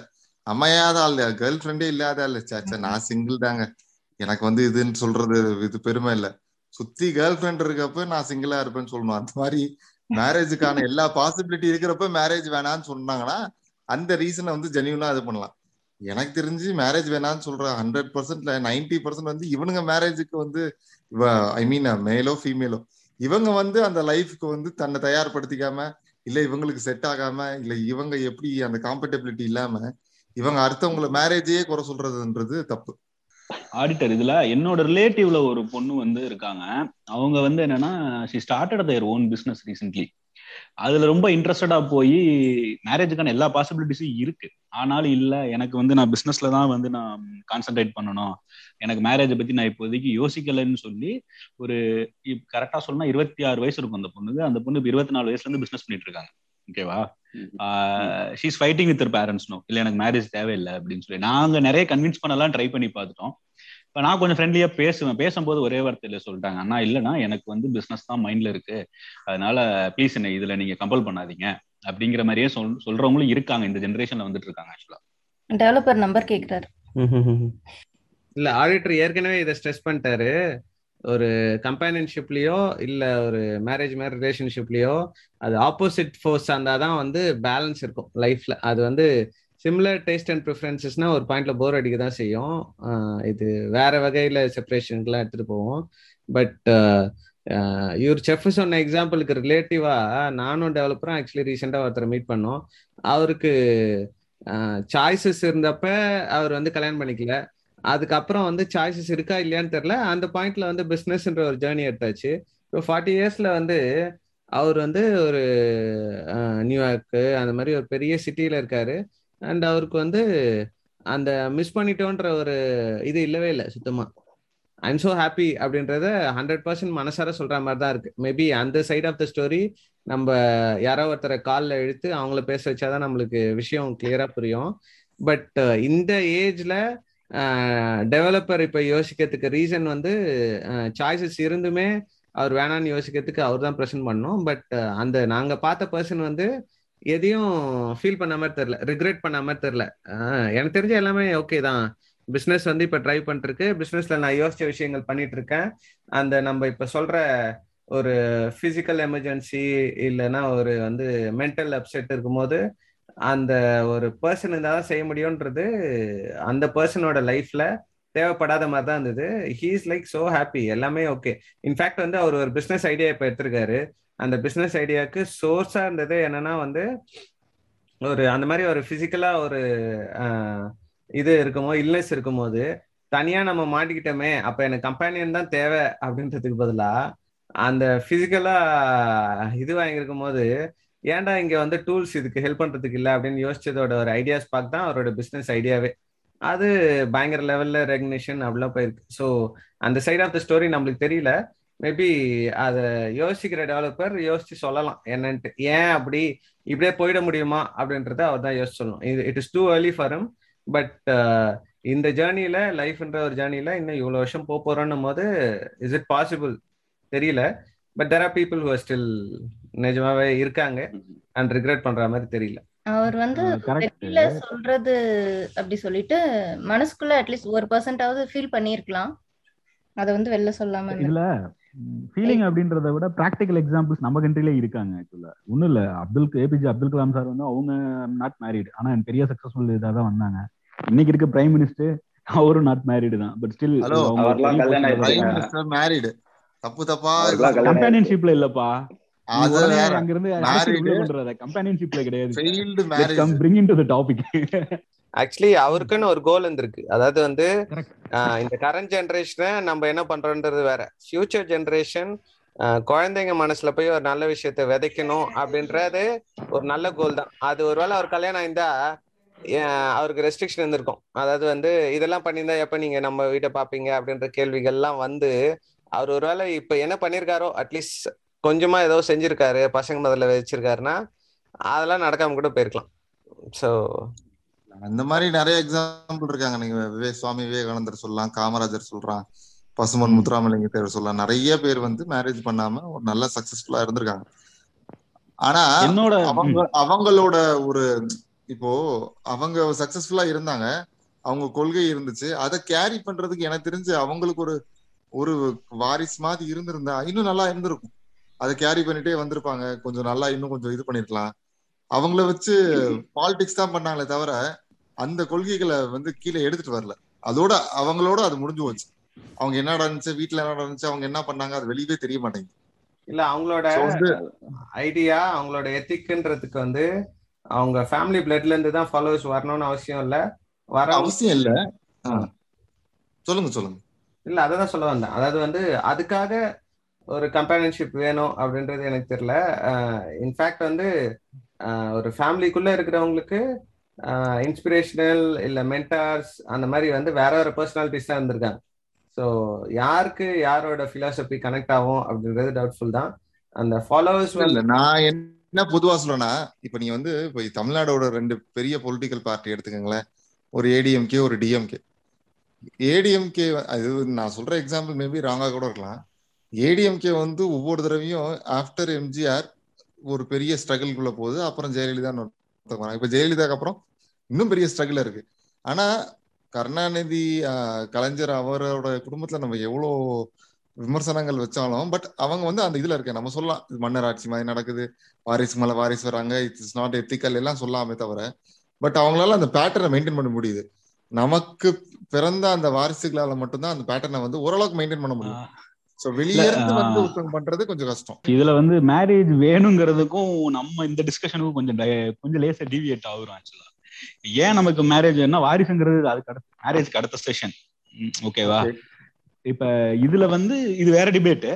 அமையாத ஆள் கேர்ள் ஃப்ரெண்டே இல்லாத ஆள் சாச்சா நான் சிங்கிள் தாங்க. எனக்கு வந்து இதுன்னு சொல்றது இது பெருமை இல்ல. சுத்தி கேர்ள் ஃப்ரெண்ட் இருக்கப்ப நான் சிங்கிளா இருப்பேன்னு சொல்லணும். அந்த மாதிரி மேரேஜுக்கான எல்லா பாசிபிலிட்டி இருக்கிறப்ப மேரேஜ் வேணாம்னு சொன்னாங்கன்னா அந்த ரீசனை வந்து ஜெனியூனா இது பண்ணலாம். எனக்கு தெரிஞ்சு மேரேஜ் வேணான்னு சொல்ற ஹண்ட்ரட் பர்சன்ட்ல நைன்டி பர்சன்ட் வந்து இவனுங்க மேரேஜுக்கு வந்து ஐ மீன் மேலோ ஃபீமேலோ இவங்க வந்து அந்த லைஃப்க்கு வந்து தன்னை தயார்படுத்திக்காம இல்ல இவங்களுக்கு செட் ஆகாம இல்ல இவங்க எப்படி அந்த காம்படபிலிட்டி இல்லாம இவங்க அடுத்தவங்கள மேரேஜையே குறை சொல்றதுன்றது தப்பு. ஆடிட்டர் இதுல என்னோட ரிலேட்டிவ்ல ஒரு பொண்ணு வந்து இருக்காங்க. அவங்க வந்து என்னன்னா she started their own business recently அதுல ரொம்ப இன்ட்ரெஸ்டடா போய் மேரேஜுக்கான எல்லா பாசிபிலிட்டிஸும் இருக்கு. ஆனாலும் இல்ல எனக்கு வந்து நான் பிசினஸ்ல தான் வந்து நான் கான்சென்ட்ரேட் பண்ணணும். எனக்கு மேரேஜை பத்தி நான் இப்போதைக்கு யோசிக்கலைன்னு சொல்லி ஒரு கரெக்டா சொல்லணும்னா இருபத்தி ஆறு வயசு இருக்கும் அந்த பொண்ணுக்கு. அந்த பொண்ணு இருபத்தி நாலு வயசுல இருந்து பிசினஸ் பண்ணிட்டு இருக்காங்க. ஓகேவா she's fighting with parents no இல்ல எனக்கு மேரேஜ் தேவையில்லை அப்படின்னு சொல்லி. நாங்க நிறைய கன்வின்ஸ் பண்ணலாம் ட்ரை பண்ணி பார்த்துட்டோம். இப்போ நான் கொஞ்சம் ஃப்ரெண்ட்லியா பேசுவேன். பேசும்போது ஒரே வார்த்தையில சொல்லிட்டாங்க அண்ணா இல்லைன்னா எனக்கு வந்து பிசினஸ் தான் மைண்ட்ல இருக்கு. அதனால ப்ளீஸ் என்ன இதுல நீங்க கம்பல் பண்ணாதீங்க. அப்படிங்கிற மாதிரியே சொல் சொல்றவங்களும் இருக்காங்க. இந்த ஜென்ரேஷன்ல வந்துட்டு இருக்காங்க ஆக்சுவலா டெவலப்பர் நம்பர் கேக்குறாரு. இல்ல ஆடிட்டர் ஏற்கனவே இதை ஸ்ட்ரெஸ் பண்ணிட்டாரு. ஒரு கம்பேனியன்ஷிப்லயோ இல்ல ஒரு மேரேஜ் மாதிரி ரிலேஷன்ஷிப்லயோ அது ஆப்போசிட் ஃபோர்ஸ் இருந்தாதான் வந்து பேலன்ஸ் இருக்கும் லைஃப்ல அது வந்து சிம்லர் டேஸ்ட் அண்ட் ப்ரிஃபரன்சஸ்னா ஒரு பாயிண்ட்ல போர் அடிக்க தான் செய்யும். இது வேற வகையில செப்பரேஷனுக்குலாம் எடுத்துட்டு போவோம். பட் இவர் செஃப் சொன்ன எக்ஸாம்பிளுக்கு ரிலேட்டிவா நானும் டெவலப்பரும் ஆக்சுவலி ரீசெண்டாக ஒருத்தர் மீட் பண்ணோம். அவருக்கு சாய்ஸஸ் இருந்தப்ப அவர் வந்து கல்யாணம் பண்ணிக்கல. அதுக்கப்புறம் வந்து சாய்ஸஸ் இருக்கா இல்லையான்னு தெரியல. அந்த பாயிண்ட்ல வந்து பிஸ்னஸ்ன்ற ஒரு ஜேர்னி எடுத்தாச்சு. இப்போ ஃபார்ட்டி இயர்ஸ்ல வந்து அவர் வந்து ஒரு நியூயார்க்கு அந்த மாதிரி ஒரு பெரிய சிட்டியில இருக்காரு. அண்ட் அவருக்கு வந்து அந்த மிஸ் பண்ணிட்டோன்ற ஒரு இது இல்லவே இல்லை சுத்தமா. ஐம் ஸோ ஹாப்பி அப்படின்றத ஹண்ட்ரட் பர்சன்ட் மனசார சொல்ற மாதிரி தான் இருக்கு. மேபி அந்த சைட் ஆஃப் த ஸ்டோரி நம்ம யாரோ ஒருத்தரை காலில் இழுத்து அவங்கள பேச வச்சாதான் நம்மளுக்கு விஷயம் கிளியரா புரியும். பட் இந்த ஏஜ்ல டெவலப்பர் இப்போ யோசிக்கிறதுக்கு ரீசன் வந்து சாய்ஸஸ் இருந்துமே அவர் வேணான்னு யோசிக்கிறதுக்கு அவர் தான் ப்ரெசென்ட் பண்ணோம் பட் அந்த நாங்கள் பார்த்த பர்சன் வந்து எதையும் ஃபீல் பண்ண மாதிரி தெரில ரிக்ரெட் பண்ண மாதிரி தெரில எனக்கு தெரிஞ்ச எல்லாமே ஓகே தான். பிஸ்னஸ் வந்து இப்போ ட்ரை பண்ணிருக்கு பிஸ்னஸில் நான் யோசிச்ச விஷயங்கள் பண்ணிட்டு இருக்கேன் அந்த நம்ம இப்போ சொல்கிற ஒரு ஃபிசிக்கல் எமர்ஜென்சி இல்லைன்னா ஒரு வந்து மென்டல் அப்செட் இருக்கும்போது அந்த ஒரு பர்சன் இருந்தால் தான் செய்ய முடியும்ன்றது அந்த பர்சனோட லைஃப்ல தேவைப்படாத மாதிரி தான் இருந்தது. ஹீஸ் லைக் ஸோ ஹாப்பி எல்லாமே ஓகே இன்ஃபேக்ட் வந்து அவர் ஒரு பிஸ்னஸ் ஐடியா இப்போ எடுத்திருக்காரு. அந்த பிஸ்னஸ் ஐடியாவுக்கு சோர்ஸாக இருந்தது என்னன்னா வந்து ஒரு அந்த மாதிரி ஒரு ஃபிசிக்கலா ஒரு இது இருக்குமோ இல்னஸ் இருக்கும்போது தனியா நம்ம மாட்டிக்கிட்டோமே அப்ப எனக்கு கம்பெனியன் தான் தேவை அப்படின்றதுக்கு பதிலா அந்த பிசிக்கலா இது வாங்கியிருக்கும் போது ஏன்டா இங்க வந்து டூல்ஸ் இதுக்கு ஹெல்ப் பண்றதுக்கு இல்லை அப்படின்னு யோசிச்சதோட ஒரு ஐடியாஸ் பார்த்து தான் அவரோட பிசினஸ் ஐடியாவே அது பயங்கர லெவல்ல ரெகனேஷன் அப்படிலாம் போயிருக்கு. ஸோ அந்த சைட் ஆஃப் த ஸ்டோரி நம்மளுக்கு தெரியல. மேபி அதை யோசிக்கிற டெவலப்பர் யோசிச்சு சொல்லலாம். என்னன்ட்டு. ஏன் அப்படி இப்படியே போயிட முடியுமா அப்படின்றத அவர் தான் யோசிச்சு சொல்லணும். இது it is too early for hmm but இந்த ஜேர்னியில லைஃப்ன்ற ஒரு ஜேர்னியில இன்னும் இவ்வளோ வருஷம் போக போறோன்னும் போது இஸ் இட் பாசிபிள் தெரியல. But there are people who still நிஜமாவே இருக்காங்க அண்ட் ரிக்ரெட் பண்ற மாதிரி தெரியல. அவர் வந்து வெளியில சொல்றது அப்படி சொல்லிட்டு மனசுக்குள்ள அட்லீஸ்ட் ஒரு பர்சன்டாவது ஃபீல் பண்ணிருக்கலாம் அத வந்து வெளில சொல்லாம இதுல ஃபீலிங் அப்படின்றத விட ப்ராக்டிக்கல் எக்ஸாம்பிள்ஸ் நம்ம கண்ட்ரிலே இருக்காங்க ஆக்சுவலா ஒன்றும் இல்லை. அப்துல் ஏபிஜே அப்துல் கலாம் சார் வந்து அவங்க நாட் மேரிடு ஆனா பெரிய சக்சஸ்ஃபுல் இதாக தான் வந்தாங்க. இன்னைக்கு இருக்க பிரைம் மினிஸ்டர் அவரும் நாட் மேரிடு தான். பட் ஸ்டில் மேரிடு தப்பு தப்பா கம்பேனியன்ஷிப்ல இல்லப்பா. அங்க இருந்து கம்பேனியன்ஷிப்ல கிடையாது. ஆக்சுவலி அவருக்குன்னு ஒரு கோல் இருந்திருக்கு. அதாவது வந்து இந்த கரண்ட் ஜென்ரேஷனை நம்ம என்ன பண்றோன்றது வேற. ஃபியூச்சர் ஜென்ரேஷன் குழந்தைங்க மனசுல போய் ஒரு நல்ல விஷயத்த விதைக்கணும் அப்படின்றது ஒரு நல்ல கோல் தான். அது ஒருவேளை அவர் கல்யாணம் ஆயிருந்தா அவருக்கு ரெஸ்ட்ரிக்ஷன் இருந்திருக்கும். அதாவது வந்து இதெல்லாம் பண்ணியிருந்தா எப்ப நீங்க நம்ம வீட்டை பாப்பீங்க அப்படின்ற கேள்விகள்லாம் வந்து அவர் ஒருவேளை இப்ப என்ன பண்ணிருக்காரோ அட்லீஸ்ட் கொஞ்சமா ஏதோ செஞ்சிருக்காரு பசங்க முதல்ல வச்சிருக்காருன்னா அதெல்லாம் நடக்காம கூட போயிருக்கலாம். ஸோ அந்த மாதிரி நிறைய எக்ஸாம்பிள் இருக்காங்க. நீங்க விவேக் சுவாமி விவேகானந்தர் சொல்லலாம் காமராஜர் சொல்றான் பசுமன் முத்துராமலிங்க தேவர் சொல்லலாம். நிறைய பேர் வந்து மேரேஜ் பண்ணாம ஒரு நல்ல சக்சஸ்ஃபுல்லா இருந்திருக்காங்க. ஆனா என்னோட அவங்க அவங்களோட ஒரு இப்போ அவங்க சக்சஸ்ஃபுல்லா இருந்தாங்க. அவங்க கொள்கை இருந்துச்சு. அதை கேரி பண்றதுக்கு எனக்கு தெரிஞ்சு அவங்களுக்கு ஒரு ஒரு வாரிசு மாதிரி இருந்திருந்தா இன்னும் நல்லா இருந்திருக்கும். அதை கேரி பண்ணிட்டே வந்திருப்பாங்க. கொஞ்சம் நல்லா இன்னும் கொஞ்சம் இது பண்ணிருக்கலாம். அவங்கள வச்சு பாலிடிக்ஸ் தான் பண்ணாங்களே தவிர அந்த கொள்கைகளை வந்து கீழே எடுத்துட்டு வரல. அதோட அவங்களோட அது முடிஞ்சு போச்சு. அவங்க என்ன நடந்துச்சு வீட்டுல என்ன நடந்துச்சு அவங்க என்ன பண்ணாங்க அது வெளியவே தெரிய மாட்டேங்குது. இல்ல அவங்களோட ஐடியா அவங்களோட எத்திக்ன்றதுக்கு வந்து அவங்க ஃபேமிலி பிளட்ல இருந்து தான் ஃபாலோவர்ஸ் வரணும்னு அவசியம் இல்ல. வர அவசியம் இல்ல. சொல்லுங்க சொல்லுங்க. இல்ல அதை தான் சொல்ல வந்தேன். அதாவது வந்து அதுக்காக ஒரு கம்பேனியன்ஷிப் வேணும் அப்படின்றது எனக்கு தெரியல. இன்ஃபேக்ட் வந்து ஒரு ஃபேமிலிக்குள்ள இருக்கிறவங்களுக்கு இன்ஸ்பிரேஷனல் இல்ல மென்டார்ஸ் அந்த மாதிரி வந்து வேற வேற பர்சனாலிட்டிஸ் தான் இருந்திருக்காங்க. ஸோ யாருக்கு யாரோட பிலாசபி கனெக்ட் ஆகும் அப்படின்றது டவுட்ஃபுல் தான். அந்த ஃபாலோவர்ஸ் இல்ல நான் என்ன பொதுவா சொல்றேன்னா இப்ப நீங்க வந்து இப்ப தமிழ்நாடோட ரெண்டு பெரிய பொலிட்டிக்கல் பார்ட்டி எடுத்துக்கோங்களேன். ஒரு ஏடிஎம்கே ஒரு டிஎம்கே ஏடிஎம்கே அது நான் சொல்ற எக்ஸாம்பிள் மேபி ராங்கா கூட இருக்கலாம். ஏடிஎம்கே வந்து ஒவ்வொரு தடவையும் ஆஃப்டர் எம்ஜிஆர் ஒரு பெரிய ஸ்ட்ரகிள்குள்ள போகுது. அப்புறம் ஜெயலலிதா இப்ப ஜெயலலிதாக்கு அப்புறம் இன்னும் பெரிய ஸ்ட்ரகிள் இருக்கு. ஆனா கருணாநிதி கலைஞர் அவரோட குடும்பத்துல நம்ம எவ்வளோ விமர்சனங்கள் வச்சாலும் பட் அவங்க வந்து அந்த இதுல இருக்க நம்ம சொல்லலாம் இது மன்னர் ஆட்சி மாதிரி நடக்குது. வாரிசு மேல வாரிசு வராங்க. இட்ஸ் நாட் எத்திக்கல் எல்லாம் சொல்லாமே தவிர பட் அவங்களால அந்த பேட்டர்னை மெயின்டைன் பண்ண முடியுது. நமக்கு பிறந்த அந்த வாரிசுகளால மட்டும்தான் அந்த பேட்டர்னை வந்து ஓரளவுக்கு மெயின்டைன் பண்ண முடியும். பண்றது கொஞ்சம் கஷ்டம். இதுல வந்து மேரேஜ் வேணுங்கிறதுக்கும் நம்ம இந்த டிஸ்கஷனுக்கும் கொஞ்சம் கொஞ்சம் லேசா டிவியேட் ஆகுறோம் ஆக்சுவலா ஏன் நமக்கு மேரேஜ் என்ன வாரிசுங்கிறது அதுக்கு அடுத்த மேரேஜ்க்கு அடுத்த செஷன் ஓகேவா இப்ப இதுல வந்து இது வேற டிபேட்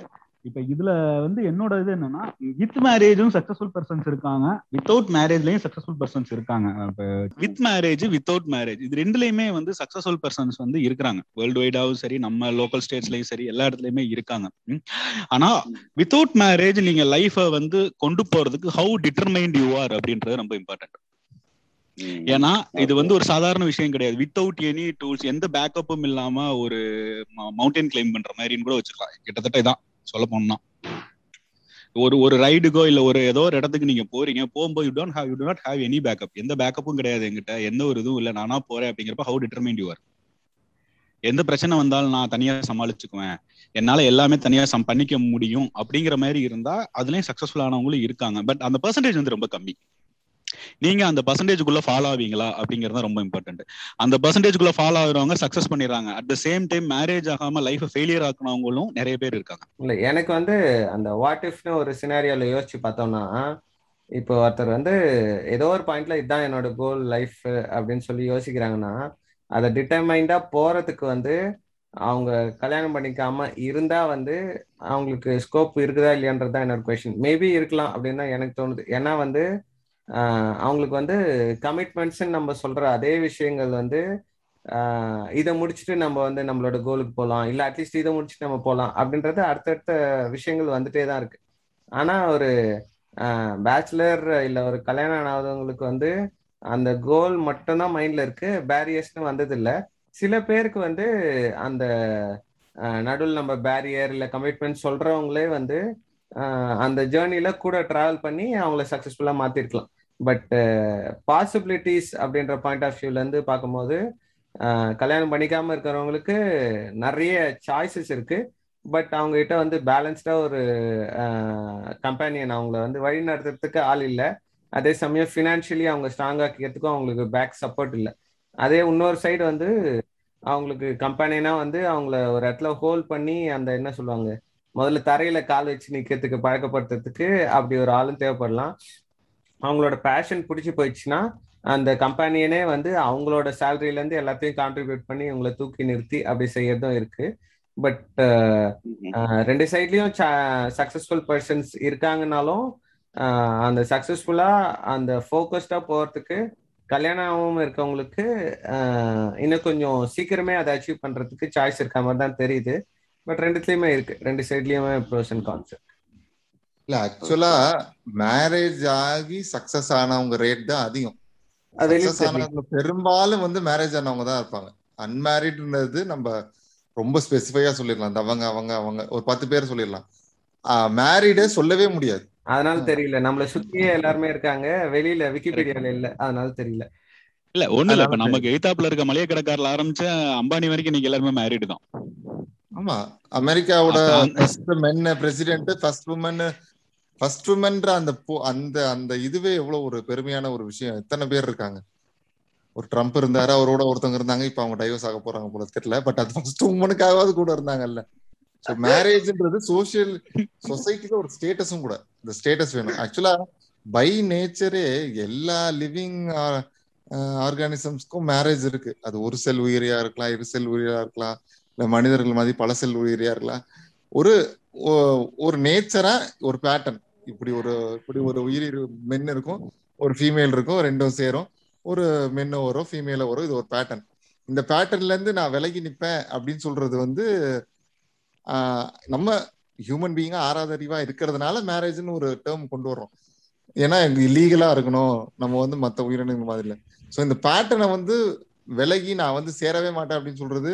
இப்ப இதுல வந்து என்னோட இது என்னன்னா வித் மேரேஜும் சக்சஸ்ஃபுல் பர்சன்ஸ் இருக்காங்க வித்தவுட் மேரேஜ்லயும் சக்சஸ்ஃபுல் பர்சன்ஸ் இருக்காங்க. வித் மேரேஜ் வித்தவுட் மேரேஜ் இது ரெண்டுலயுமே வந்து சக்சஸ்ஃபுல் பர்சன்ஸ் வந்து இருக்கிறாங்க. வேர்ல்டு வைடாவும் சரி நம்ம லோக்கல் ஸ்டேட்ஸ்லயும் சரி எல்லா இடத்துலயுமே இருக்காங்க. ஆனா வித்தவுட் மேரேஜ் நீங்க லைஃப வந்து கொண்டு போறதுக்கு ஹவு டிட்டர்மைண்ட் யூ ஆர் அப்படின்றது ரொம்ப இம்பார்ட்டன்ட். ஏன்னா இது வந்து ஒரு சாதாரண விஷயம் கிடையாது. வித்தவுட் எனி டூல்ஸ் எந்த பேக்கப்பும் இல்லாம ஒரு மவுண்டன் கிளைம் பண்ற மாதிரின்னு கூட வச்சுக்கலாம். கிட்டத்தட்ட இதான். சொல்ல போனா ஒரு ஒரு ரைடுக்கோ இல்ல ஒரு ஏதோ ஒரு இடத்துக்கு நீங்க போறீங்க போகும்போது you don't have you to not any backup எந்த பேக்கப்பும் கிடையாது என்கிட்ட. எந்த ஒரு இதுவும் இல்ல. நானா போறேன் அப்படிங்கிறப்ப ஹவு டிட்டர்மைன் யூ ஆர் எந்த பிரச்சனை வந்தாலும் நான் தனியா சமாளிச்சுக்குவேன். என்னால எல்லாமே தனியா சம் பண்ணிக்க முடியும் அப்படிங்கிற மாதிரி இருந்தா அதுலயும் சக்சஸ்ஃபுல் ஆனவங்களும் இருக்காங்க. பட் அந்த பெர்சன்டேஜ் வந்து ரொம்ப கம்மி. நீங்க அந்த பர்சன்டேஜ்குள்ள ஃபாலோ ஆவீங்களா அப்படிங்கறது தான் ரொம்ப இம்பார்ட்டன்ட் அந்த பர்சன்டேஜ்குள்ள ஃபாலோ ஆகுறவங்க சக்சஸ் பண்ணிடுறாங்க. At the same time marriage ஆகாம லைஃப் ஃபெயிலியர் ஆக்குனவங்களும் நிறைய பேர் இருக்காங்க. இல்ல எனக்கு வந்து அந்த வாட் இஃப்னு ஒரு சினாரியால யோசிச்சு பார்த்தோம்னா இப்போ ஒருத்தர் வந்து ஏதோ ஒரு பாயிண்ட்ல இதுதான் என்னோட கோல் லைஃப் அப்படின்னு சொல்லி யோசிக்கிறாங்கன்னா அதை டிட்டர்மைண்டா போறதுக்கு வந்து அவங்க கல்யாணம் பண்ணிக்காம இருந்தா வந்து அவங்களுக்கு ஸ்கோப் இருக்குதா இல்லையான்றது தான் என்னோட கொஸ்டின் மேபி இருக்கலாம் அப்படின்னு தான் எனக்கு தோணுது. ஏன்னா வந்து அவங்களுக்கு வந்து கமிட்மெண்ட்ஸ்ன்னு நம்ம சொல்ற அதே விஷயங்கள் வந்து இதை முடிச்சுட்டு நம்ம வந்து நம்மளோட கோலுக்கு போகலாம் இல்லை அட்லீஸ்ட் இதை முடிச்சுட்டு நம்ம போகலாம் அப்படின்றது அடுத்தடுத்த விஷயங்கள் வந்துட்டே தான் இருக்கு. ஆனால் ஒரு பேச்சுலர் இல்லை ஒரு கல்யாணம் ஆகாதவங்களுக்கு வந்து அந்த கோல் மட்டும்தான் மைண்ட்ல இருக்கு. பேரியர்ஸ்னு வந்ததில்லை. சில பேருக்கு வந்து அந்த நடுவில் நம்ம பேரியர் இல்லை கமிட்மெண்ட் சொல்றவங்களே வந்து அந்த ஜேர்னில கூட டிராவல் பண்ணி அவங்கள சக்சஸ்ஃபுல்லாக மாத்திருக்கலாம். பட் பாசிபிலிட்டிஸ் uh, அப்படின்ற பாயிண்ட் ஆஃப் வியூல இருந்து பார்க்கும்போது கல்யாணம் பண்ணிக்காம இருக்கிறவங்களுக்கு நிறைய சாய்ஸஸ் இருக்கு. பட் அவங்க கிட்ட வந்து பேலன்ஸ்டா ஒரு கம்பெனியன் அவங்கள வந்து வழி நடத்துறதுக்கு ஆள் இல்லை. அதே சமயம் ஃபினான்ஷியலி அவங்க ஸ்ட்ராங் ஆக்கிறதுக்கும் அவங்களுக்கு பேக் சப்போர்ட் இல்லை. அதே இன்னொரு சைடு வந்து அவங்களுக்கு கம்பெனினா வந்து அவங்கள ஒரு இடத்துல ஹோல்ட் பண்ணி அந்த என்ன சொல்லுவாங்க முதல்ல தரையில கால் வச்சு நிக்கிறதுக்கு பழக்கப்படுத்துறதுக்கு அப்படி ஒரு ஆளும் தேவைப்படலாம். அவங்களோட பேஷன் பிடிச்சி போயிடுச்சுன்னா அந்த கம்பெனியனே வந்து அவங்களோட சேலரியில இருந்து எல்லாத்தையும் கான்ட்ரிபியூட் பண்ணி உங்களை தூக்கி நிறுத்தி அப்படி செய்யறதும் இருக்கு. பட் ரெண்டு சைட்லயும் சக்சஸ்ஃபுல் பர்சன்ஸ் இருக்காங்கனாலும் அந்த சக்சஸ்ஃபுல்லா அந்த ஃபோக்கஸ்டா போறதுக்கு கல்யாணமும் இருக்கவங்களுக்கு இன்னும் கொஞ்சம் சீக்கிரமே அதை அச்சீவ் பண்றதுக்கு சாய்ஸ் இருக்க மாதிரி தான் தெரியுது. பட் ரெண்டுத்துலயுமே இருக்கு. ரெண்டு சைட்லயுமே ப்ரோஸ் அண்ட் கான்செப்ட் இல்ல ஆக்சுவலா மேரேஜ் ஆகி சக்சஸ் ஆனவங்க ரேட் தான் அதிகம். சக்சஸ் ஆனவங்க பெரும்பாலும் வந்து மேரேஜ் ஆனவங்க தான் இருப்பாங்க. அன்மேரிட்ன்றது நம்ம ரொம்ப ஸ்பெசிஃபையா சொல்லிடலாம். அந்த அவங்க அவங்க அவங்க ஒரு பத்து பேர் சொல்லிடலாம். மேரிடே சொல்லவே முடியாது. அதனால தெரியல. நம்மள சுத்தியே எல்லாருமே இருக்காங்க. வெளியில விக்கிபீடியால இல்ல. அதனால தெரியல. இல்ல ஒண்ணு இல்ல. இப்ப நமக்கு எய்தாப்புல இருக்க மளிகை கடைக்காரல ஆரம்பிச்ச அம்பானி வரைக்கும் நீங்க எல்லாருமே மேரிடு தான். ஆமா. அமெரிக்காவோட first men president first woman first உமன்ற அந்த அந்த அந்த இதுவே எவ்வளவு ஒரு பெருமையான ஒரு விஷயம். எத்தனை பேர் இருக்காங்க? ஒரு ட்ரம்ப் இருந்தாரு அவரோட ஒருத்தவங்க இருந்தாங்க இப்ப அவங்க டைவர்ஸ் ஆக போறாங்க போல தெரியல. பட் அது ஃபர்ஸ்ட் உமனுக்காகவாது கூட இருந்தாங்கல்ல. ஸோ மேரேஜ்ன்றது சோசியல் சொசைட்டில ஒரு ஸ்டேட்டஸும் கூட. இந்த ஸ்டேட்டஸ் வேணும். ஆக்சுவலா பை நேச்சரே எல்லா லிவிங் ஆர்கானிசம்ஸ்க்கும் மேரேஜ் இருக்கு. அது ஒரு செல் உயிரியா இருக்கலாம் இரு செல் உயிரியா இருக்கலாம் இல்ல மனிதர்கள் மாதிரி பல செல் உயிரியா இருக்கலாம். ஒரு ஒரு நேச்சரா ஒரு பேட்டர்ன் இப்படி ஒரு இப்படி ஒரு உயிரி மென் இருக்கும். ஒரு ஃபீமேல் இருக்கும் ரெண்டும் சேரும். ஒரு மென்ன வரும் ஃபீமேல வரும். இது ஒரு பேட்டர்ன் இந்த பேட்டர்ன்ல இருந்து நான் விலகி நிற்பேன் அப்படின்னு சொல்றது வந்து நம்ம ஹியூமன் பீயிங்கா ஆறாதறிவா இருக்கிறதுனால மேரேஜ்னு ஒரு டேர்ம் கொண்டு வர்றோம். ஏன்னா லீகலா இருக்கணும். நம்ம வந்து மற்ற உயிரினங்கள் மாதிரி இல்லை. ஸோ இந்த பேட்டர்னை வந்து விலகி நான் வந்து சேரவே மாட்டேன் அப்படின்னு சொல்றது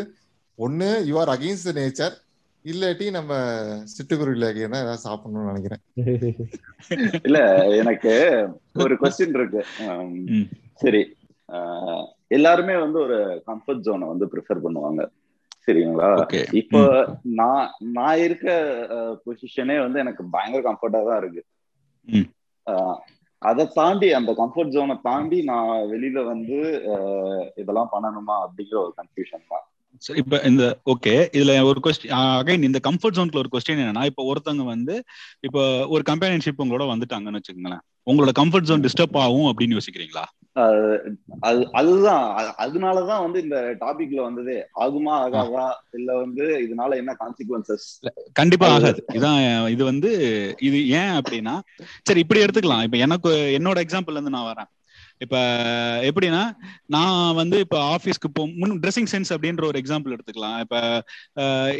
ஒன்னு யூ ஆர் அகெயின்ஸ்ட் நேச்சர் இல்லாட்டி நம்ம சிட்டுக்குருவில தான் ஏதாவது சாப்பிடணும்னு நினைக்கிறேன். *laughs* இல்ல எனக்கு ஒரு கொஸ்டின் இருக்கு. சரி. எல்லாருமே வந்து ஒரு கம்ஃபர்ட் ஜோனை வந்து ப்ரிஃபர் பண்ணுவாங்க. சரிங்களா? இப்போ நான் நான் இருக்க பொசிஷனே வந்து எனக்கு பயங்கர கம்ஃபர்டா தான் இருக்கு. அதை தாண்டி அந்த கம்ஃபர்ட் ஜோனை தாண்டி நான் வெளியில வந்து இதெல்லாம் பண்ணணுமா அப்படிங்கிற ஒரு கன்ஃபியூஷன் தான். சரி இப்ப இந்த ஓகே இதுல ஒரு கொஸ்டின் அகைன் இந்த கம்ஃபர்ட் ஜோன்ல ஒரு கொஸ்டின் என்னன்னா இப்ப ஒருத்தவங்க வந்து இப்ப ஒரு கம்பெனிஷிப் உங்களோட வந்துட்டாங்கன்னு வச்சுக்கோங்களேன். உங்களோட கம்ஃபர்ட் ஜோன் டிஸ்டர்ப் ஆகும் அப்படின்னு யோசிக்கிறீங்களா? அது அதுதான். அதனாலதான் வந்து இந்த டாபிக்ல வந்ததே. ஆகுமா ஆகாதா? இல்ல வந்து இதனால என்ன கான்சிக்வன்சஸ் கண்டிப்பா ஆகாது. இதான் இது வந்து இது ஏன் அப்படின்னா சரி இப்படி எடுத்துக்கலாம். இப்ப எனக்கு என்னோட எக்ஸாம்பிள் இருந்து நான் வரேன். இப்ப எப்படின்னா நான் வந்து இப்ப ஆபீஸ்க்கு போ முன் ட்ரெஸ்ஸிங் சென்ஸ் அப்படின்ற ஒரு எக்ஸாம்பிள் எடுத்துக்கலாம். இப்ப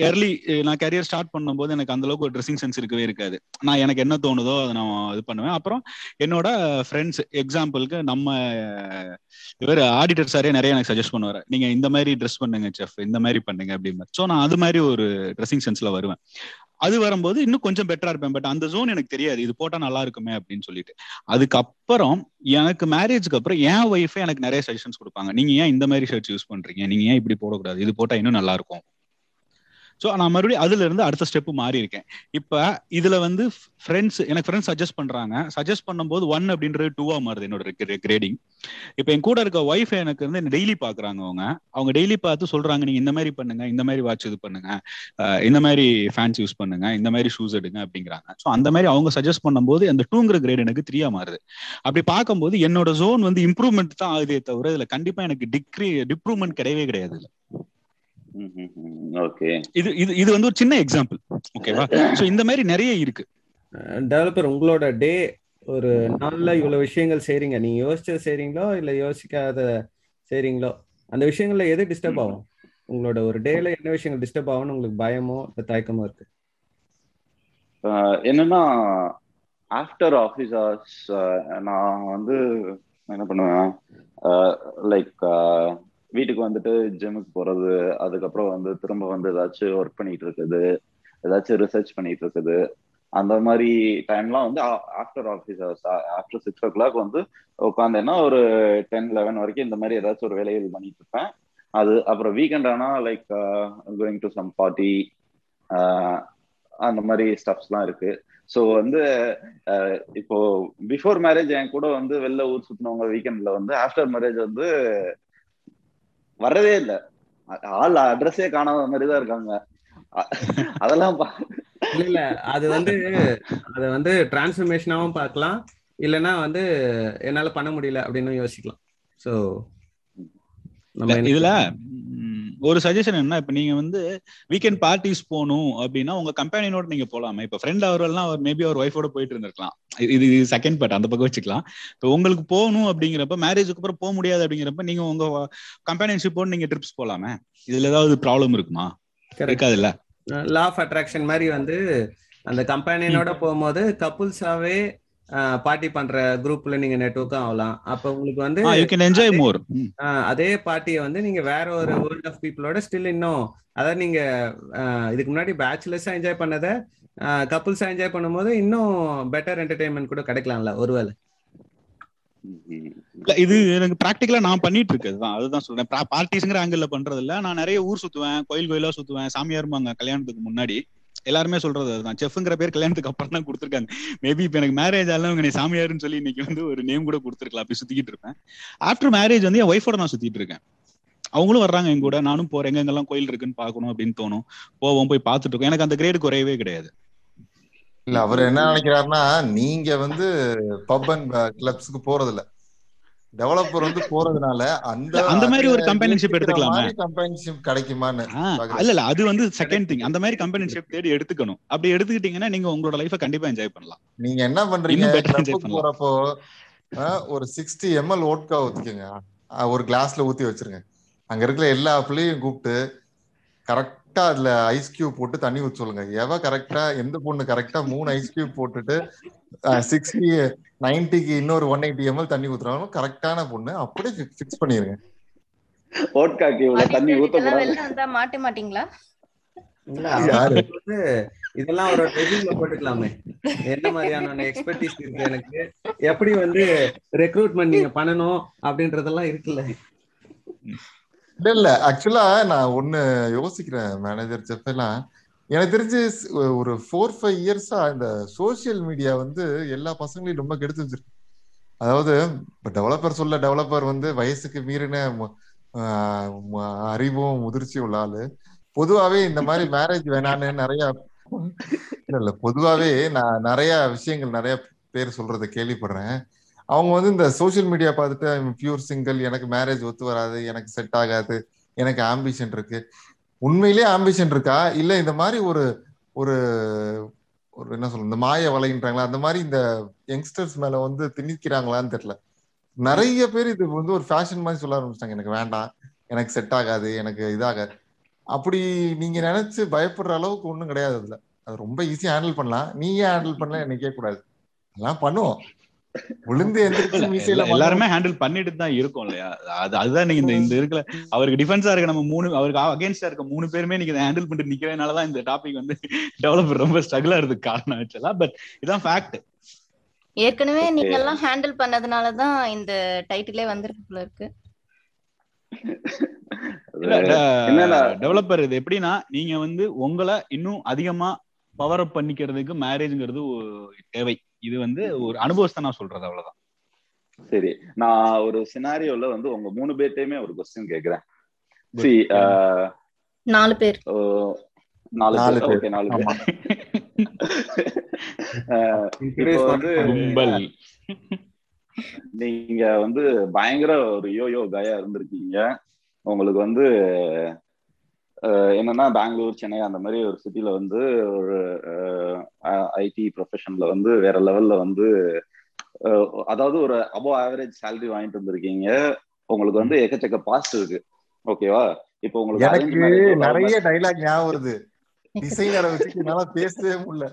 எர்லி நான் கரியர் ஸ்டார்ட் பண்ணும்போது எனக்கு அந்த அளவுக்கு ஒரு ட்ரெஸ்ஸிங் சென்ஸ் இருக்கவே இருக்காது. நான் எனக்கு என்ன தோணுதோ அதை நான் இது பண்ணுவேன். அப்புறம் என்னோட ஃப்ரெண்ட்ஸ் எக்ஸாம்பிளுக்கு நம்ம இவர் ஆடிட்டர் சாரே நிறைய எனக்கு சஜஸ்ட் பண்ணுவார். நீங்க இந்த மாதிரி ட்ரெஸ் பண்ணுங்க செஃப் இந்த மாதிரி பண்ணுங்க அப்படின்னு ஸோ நான் அது மாதிரி ஒரு ட்ரெஸ்ஸிங் சென்ஸ்ல வருவேன். அது வரும்போது இன்னும் கொஞ்சம் பெட்டரா இருப்பேன். பட் அந்த ஜோன் எனக்கு தெரியாது. இது போட்டா நல்லா இருக்குமே அப்படின்னு சொல்லிட்டு. அதுக்கப்புறம் எனக்கு மேரேஜ்க்கு அப்புறம் என் ஒய்ஃபே எனக்கு நிறைய சஜஷன்ஸ் கொடுப்பாங்க. நீங்க ஏன் இந்த மாதிரி ஷர்ட்ஸ் யூஸ் பண்றீங்க? நீங்க ஏன் இப்படி போடக்கூடாது? இது போட்டா இன்னும் நல்லா இருக்கும். ஸோ நான் மறுபடியும் அதுல இருந்து அடுத்த ஸ்டெப் மாறி இருக்கேன் இப்ப இதுல வந்து ஃப்ரெண்ட்ஸ் எனக்கு ஃப்ரெண்ட்ஸ் சஜஸ்ட் பண்றாங்க. சஜஸ்ட் பண்ணும்போது ஒன் அப்படின்றது டூவா மாறுது என்னோட கிரேடிங் இப்போ என் கூட இருக்க ஒய்ஃப் எனக்கு வந்து என்ன டெய்லி பாக்குறாங்க அவங்க. அவங்க டெய்லி பார்த்து சொல்றாங்க நீங்க இந்த மாதிரி பண்ணுங்க இந்த மாதிரி வாட்ச் இது பண்ணுங்க இந்த மாதிரி ஃபேன்ஸ் யூஸ் பண்ணுங்க இந்த மாதிரி ஷூஸ் எடுங்க அப்படிங்கிறாங்க. ஸோ அந்த மாதிரி அவங்க சஜஸ்ட் பண்ணும்போது அந்த டூங்கிற கிரேட் எனக்கு த்ரீயா மாறுது. அப்படி பார்க்கும்போது என்னோட ஜோன் வந்து இம்ப்ரூவ்மெண்ட் தான் ஆகுதே தவிர இதுல கண்டிப்பா எனக்கு டிக்ரி டிப்ரூவ்மெண்ட் கிடையவே கிடையாது இது இது இது வந்து ஒரு சின்ன எக்ஸாம்பிள் ஓகேவா சோ இந்த மாதிரி நிறைய இருக்கு. டெவலப்பர் உங்களோட டே ஒரு நாள்ல இவ்வளவு விஷயங்கள் செய்றீங்க. நீங்க யோசிச்சது செய்றீங்களோ இல்ல யோசிக்காத செய்றீங்களோ? அந்த விஷயங்கள்ல எது டிஸ்டர்ப் ஆகும்? உங்களோட ஒரு டேல என்ன விஷயங்கள் டிஸ்டர்ப் ஆகும்னு உங்களுக்கு பயமோ இல்ல தயக்கமோ இருக்கு? என்னன்னா ஆஃப்டர் ஆஃபீஸ் ஹவர்ஸ் நான் வந்து என்ன பண்ணுவேன்? லைக் வீட்டுக்கு வந்துட்டு ஜிம்முக்கு போறது அதுக்கப்புறம் வந்து திரும்ப வந்து ஏதாச்சும் ஒர்க் பண்ணிட்டு இருக்குது ஏதாச்சும் ரிசர்ச் பண்ணிட்டு இருக்குது. அந்த மாதிரி டைம்லாம் வந்து after office hours after six o'clock வந்து உட்காந்தேன்னா ஒரு டென் லெவன் வரைக்கும் இந்த மாதிரி ஏதாச்சும் ஒரு வேலைகள் பண்ணிட்டு இருப்பேன். அது அப்புறம் வீக்கெண்ட் ஆனா like going to some party அந்த மாதிரி ஸ்டப்ஸ்லாம் இருக்கு. ஸோ வந்து uh, இப்போ பிஃபோர் மேரேஜ் என் கூட வந்து வெளில ஊர் சுத்தினவங்க வீக்கெண்ட்ல வந்து ஆஃப்டர் மேரேஜ் வந்து வரதே இல்லை. ஆள் அட்ரஸே காணாத மாதிரி தான் இருக்காங்க. அதெல்லாம் இல்ல இல்ல. அது வந்து அத வந்து டிரான்ஸ்ஃபர்மேஷனாவும் பார்க்கலாம். இல்லைன்னா வந்து என்னால பண்ண முடியல அப்படின்னு யோசிக்கலாம். சோ இதுல ஒரு சஜஷன் என்ன? இப்ப நீங்க வந்து வீக்கெண்ட் பார்ட்டிஸ் போகணும் அப்படின்னா உங்க கம்பெனியோட நீங்க போலாமே இப்ப ஃப்ரெண்ட் அவரெல்லாம் அவர் மேபி அவர் ஒய்ஃபோட போயிட்டு இருந்திருக்கலாம். இது செகண்ட் பார்ட் அந்த பக்கம் வச்சுக்கலாம். இப்போ உங்களுக்கு போகணும் அப்படிங்கிறப்ப மேரேஜுக்கு அப்புறம் போக முடியாது அப்படிங்கிறப்ப நீங்க உங்க கம்பெனியன்ஷிப்போட நீங்க ட்ரிப்ஸ் போலாமே இதுல ஏதாவது ப்ராப்ளம் இருக்குமா? இருக்காது இல்ல லா ஆஃப் அட்ராக்ஷன் மாதிரி வந்து அந்த கம்பெனியனோட போகும்போது கப்புள்ஸாவே பார்ட்டி பண்ற குரூப்ல நீங்க நெட்ஒர்க்கும் ஆகலாம் அப்ப உங்களுக்கு வந்து யூ கேன் என்ஜாய் மோர் அதே பார்ட்டியை வந்து நீங்க வேற ஒரு வேர்ல்ட் ஆஃப் பீப்புளோட ஸ்டில் இன்னும் அதாவது நீங்க இதுக்கு முன்னாடி பேச்சுலர்ஸா என்ஜாய் பண்ணதை கப்புள்ஸா என்ஜாய் பண்ணும்போது இன்னும் பெட்டர் என்டர்டைன்மெண்ட் கூட கிடைக்கலாம்ல ஒருவேளை. இது எனக்கு பிராக்டிகலா நான் பண்ணிட்டு இருக்கேன் அதுதான் சொல்றேன். பார்ட்டிஸ்ங்கிற ஆங்கிள் பண்றது இல்ல நான் நிறைய ஊர் சுத்துவேன் கோயில் கோயிலா சுத்துவேன் சாமியார் கல்யாணத்துக்கு முன்னாடி. எல்லாருமே சொல்றது அதுதான். செஃப்ங்கிற பேர் கல்யாணத்துக்கு அப்புறம் தான் கொடுத்துருக்காங்க. மேபி இப்ப எனக்கு மேரேஜ் ஆகலாம் நீ சாமியாருன்னு சொல்லி இன்னைக்கு வந்து ஒரு நேம் கூட கொடுத்துருக்கலாம். அப்படி சுத்திக்கிட்டு இருப்பேன். ஆஃப்டர் மேரேஜ் வந்து என் ஒய்ஃபோட நான் சுத்திட்டு இருக்கேன். அவங்களும் வர்றாங்க எங்க கூட. நானும் போறேன். எங்கெங்கெல்லாம் கோயில் இருக்குன்னு பாக்கணும் அப்படின்னு தோணும். போவோம் போய் பார்த்துட்டு இருக்கோம். எனக்கு அந்த கிரேடு குறையவே கிடையாது. இல்ல அவர் என்ன நினைக்கிறாருன்னா நீங்க வந்து பப் அண்ட் கிளப்ஸ்க்கு போறது இல்ல டெவலப்பர் வந்து போறதுனால அந்த அந்த மாதிரி ஒரு கம்பெனிஷிப் எடுத்துக்கலாமா. கம்பெனிஷிப் கிடைக்குமான்னு இல்ல இல்ல அது வந்து செகண்ட் திங் அந்த மாதிரி கம்பெனிஷிப் தேடி எடுத்துக்கணும். அப்படி எடுத்துக்கிட்டீங்கன்னா நீங்க உங்களோட லைஃப கண்டிப்பா என்ஜாய் பண்ணலாம். நீங்க என்ன பண்றீங்க? போறப்போ ஒரு சிக்ஸ்டி எம்எல் ஓட்கா ஊத்திக்கங்க. ஒரு கிளாஸ்ல ஊத்தி வச்சிருங்க. அங்க இருக்கிற எல்லா பிள்ளையும் கூப்பிட்டு கரெக்டா அதுல ஐஸ் கியூப் போட்டு தண்ணி ஊற்றி சொல்லுங்க. எவ கரெக்டா எந்த பொண்ணு கரெக்டா மூணு ஐஸ் கியூப் போட்டுட்டு சிக்ஸ்டி நைன்டிக்கு இன்னொரு ஒன் எயிட்டி எம்எல் தண்ணி ஊத்துறாங்க கரெக்டான பொண்ணு அப்படியே ஃபிக்ஸ் பண்ணிருங்க. ஓட்காக்கு இவ்வளவு தண்ணி ஊத்த வந்தா மாட்ட மாட்டீங்களா? இதெல்லாம் ஒரு ரெசியூம்ல போட்டுக்கலாமே. என்ன மாதிரியான எக்ஸ்பர்டீஸ் இருக்கு எனக்கு? எப்படி வந்து ரெக்ரூட்மெண்ட் நீங்க பண்ணணும் அப்படின்றதெல்லாம் இருக்குல்ல. இல்ல இல்ல ஆக்சுவலா நான் ஒண்ணு யோசிக்கிறேன் மேனேஜர் செஃப் எல்லாம். எனக்கு தெரிஞ்சு ஒரு ஃபோர் ஃபைவ் இயர்ஸா இந்த சோசியல் மீடியா வந்து எல்லா பசங்களையும் ரொம்ப கெடுத்து வச்சிருக்கு. அதாவது இப்ப டெவலப்பர் சொல்ல டெவலப்பர் வந்து வயசுக்கு மீறின அறிவும் முதிர்ச்சியும் உள்ள ஆளு. பொதுவாவே இந்த மாதிரி மேரேஜ் வேணான்னு நிறைய இல்ல இல்ல பொதுவாவே நான் நிறைய விஷயங்கள் நிறைய பேர் சொல்றத கேள்விப்படுறேன். அவங்க வந்து இந்த சோஷியல் மீடியா பார்த்துட்டு பியூர் சிங்கிள் எனக்கு மேரேஜ் ஒத்து வராது எனக்கு செட் ஆகாது எனக்கு ஆம்பிஷன் இருக்கு. உண்மையிலேயே ஆம்பிஷன் இருக்கா? இல்ல இந்த மாதிரி ஒரு ஒரு ஒரு என்ன சொல்ல இந்த மாய வலைன்றாங்களா அந்த மாதிரி இந்த யங்ஸ்டர்ஸ் மேல வந்து திணிக்கிறாங்களான்னு தெரியல. நிறைய பேர் இது வந்து ஒரு ஃபேஷன் மாதிரி சொல்ல ஆரம்பிச்சிட்டாங்க. எனக்கு வேண்டாம் எனக்கு செட் ஆகாது எனக்கு இதாகாது அப்படி நீங்க நினைச்சு பயப்படுற அளவுக்கு ஒன்றும் கிடையாது அதுல. அது ரொம்ப ஈஸியா ஹேண்டில் பண்ணலாம். நீ ஏன் ஹேண்டில் பண்ணல என்ன கேட்க கூடாது அதெல்லாம் பண்ணுவோம். எல்லாருமே ஹேண்டில் பண்ணிட்டு தான் இருக்கோம் இல்லையா? அது அதுதான் நீங்க இந்த இந்த இருக்கல அவருக்கு டிஃபென்ஸா இருக்க நம்ம மூணு அவருக்கு அகேன்ஸ்டா இருக்க மூணு பேருமே நீங்க ஹேண்டில் பண்ணிட்டு நிக்கிறதுனாலதான் இந்த டாபிக் வந்து டெவலப்பர் ரொம்ப ஸ்ட்ரகிளா இருக்கு காரணம் ஆக்சுவலா பட் இதான் ஃபேக்ட் ஏற்கனவே நீங்க எல்லாம் ஹேண்டில் பண்ணதுனாலதான் இந்த டைட்டிலே வந்திருக்கு இருக்கு. டெவலப்பர் இது எப்படின்னா நீங்க வந்து உங்களை இன்னும் அதிகமா பவர் அப் பண்ணிக்கிறதுக்கு மேரேஜ்ங்கிறது தேவை. இது வந்து ஒரு அனுபவத்தை நான் சொல்றது அவ்வளவுதான். சரி நான் ஒரு சினாரியோல வந்து உங்க மூணு பேர்ட்டையுமே ஒரு கொஸ்டின் கேக்குறேன். சி நாலு பேர். நாலு நாலு பேர். பேர். ஓகே நாலு பேர். வந்து நீங்க வந்து பயங்கர ஒரு யோயோ கயா இருந்திருக்கீங்க. உங்களுக்கு வந்து என்னன்னா பெங்களூர் சென்னை அந்த மாதிரி ஒரு சிட்டில வந்து ஒரு ஐடி ப்ரொஃபஷன்ல வந்து வேற லெவல்ல வந்து அதாவது ஒரு அபோவ் ஆவரேஜ் salary வாங்கிட்டு வந்திருக்கீங்க. உங்களுக்கு வந்து எக்கச்சக்க பாஸ்ட் இருக்கு. ஓகேவா இப்போ உங்களுக்கு நிறைய டைலாக் ஞாபகம் வருது. *laughs* டிசைனரை வச்சு என்னால பேசவே முடியல.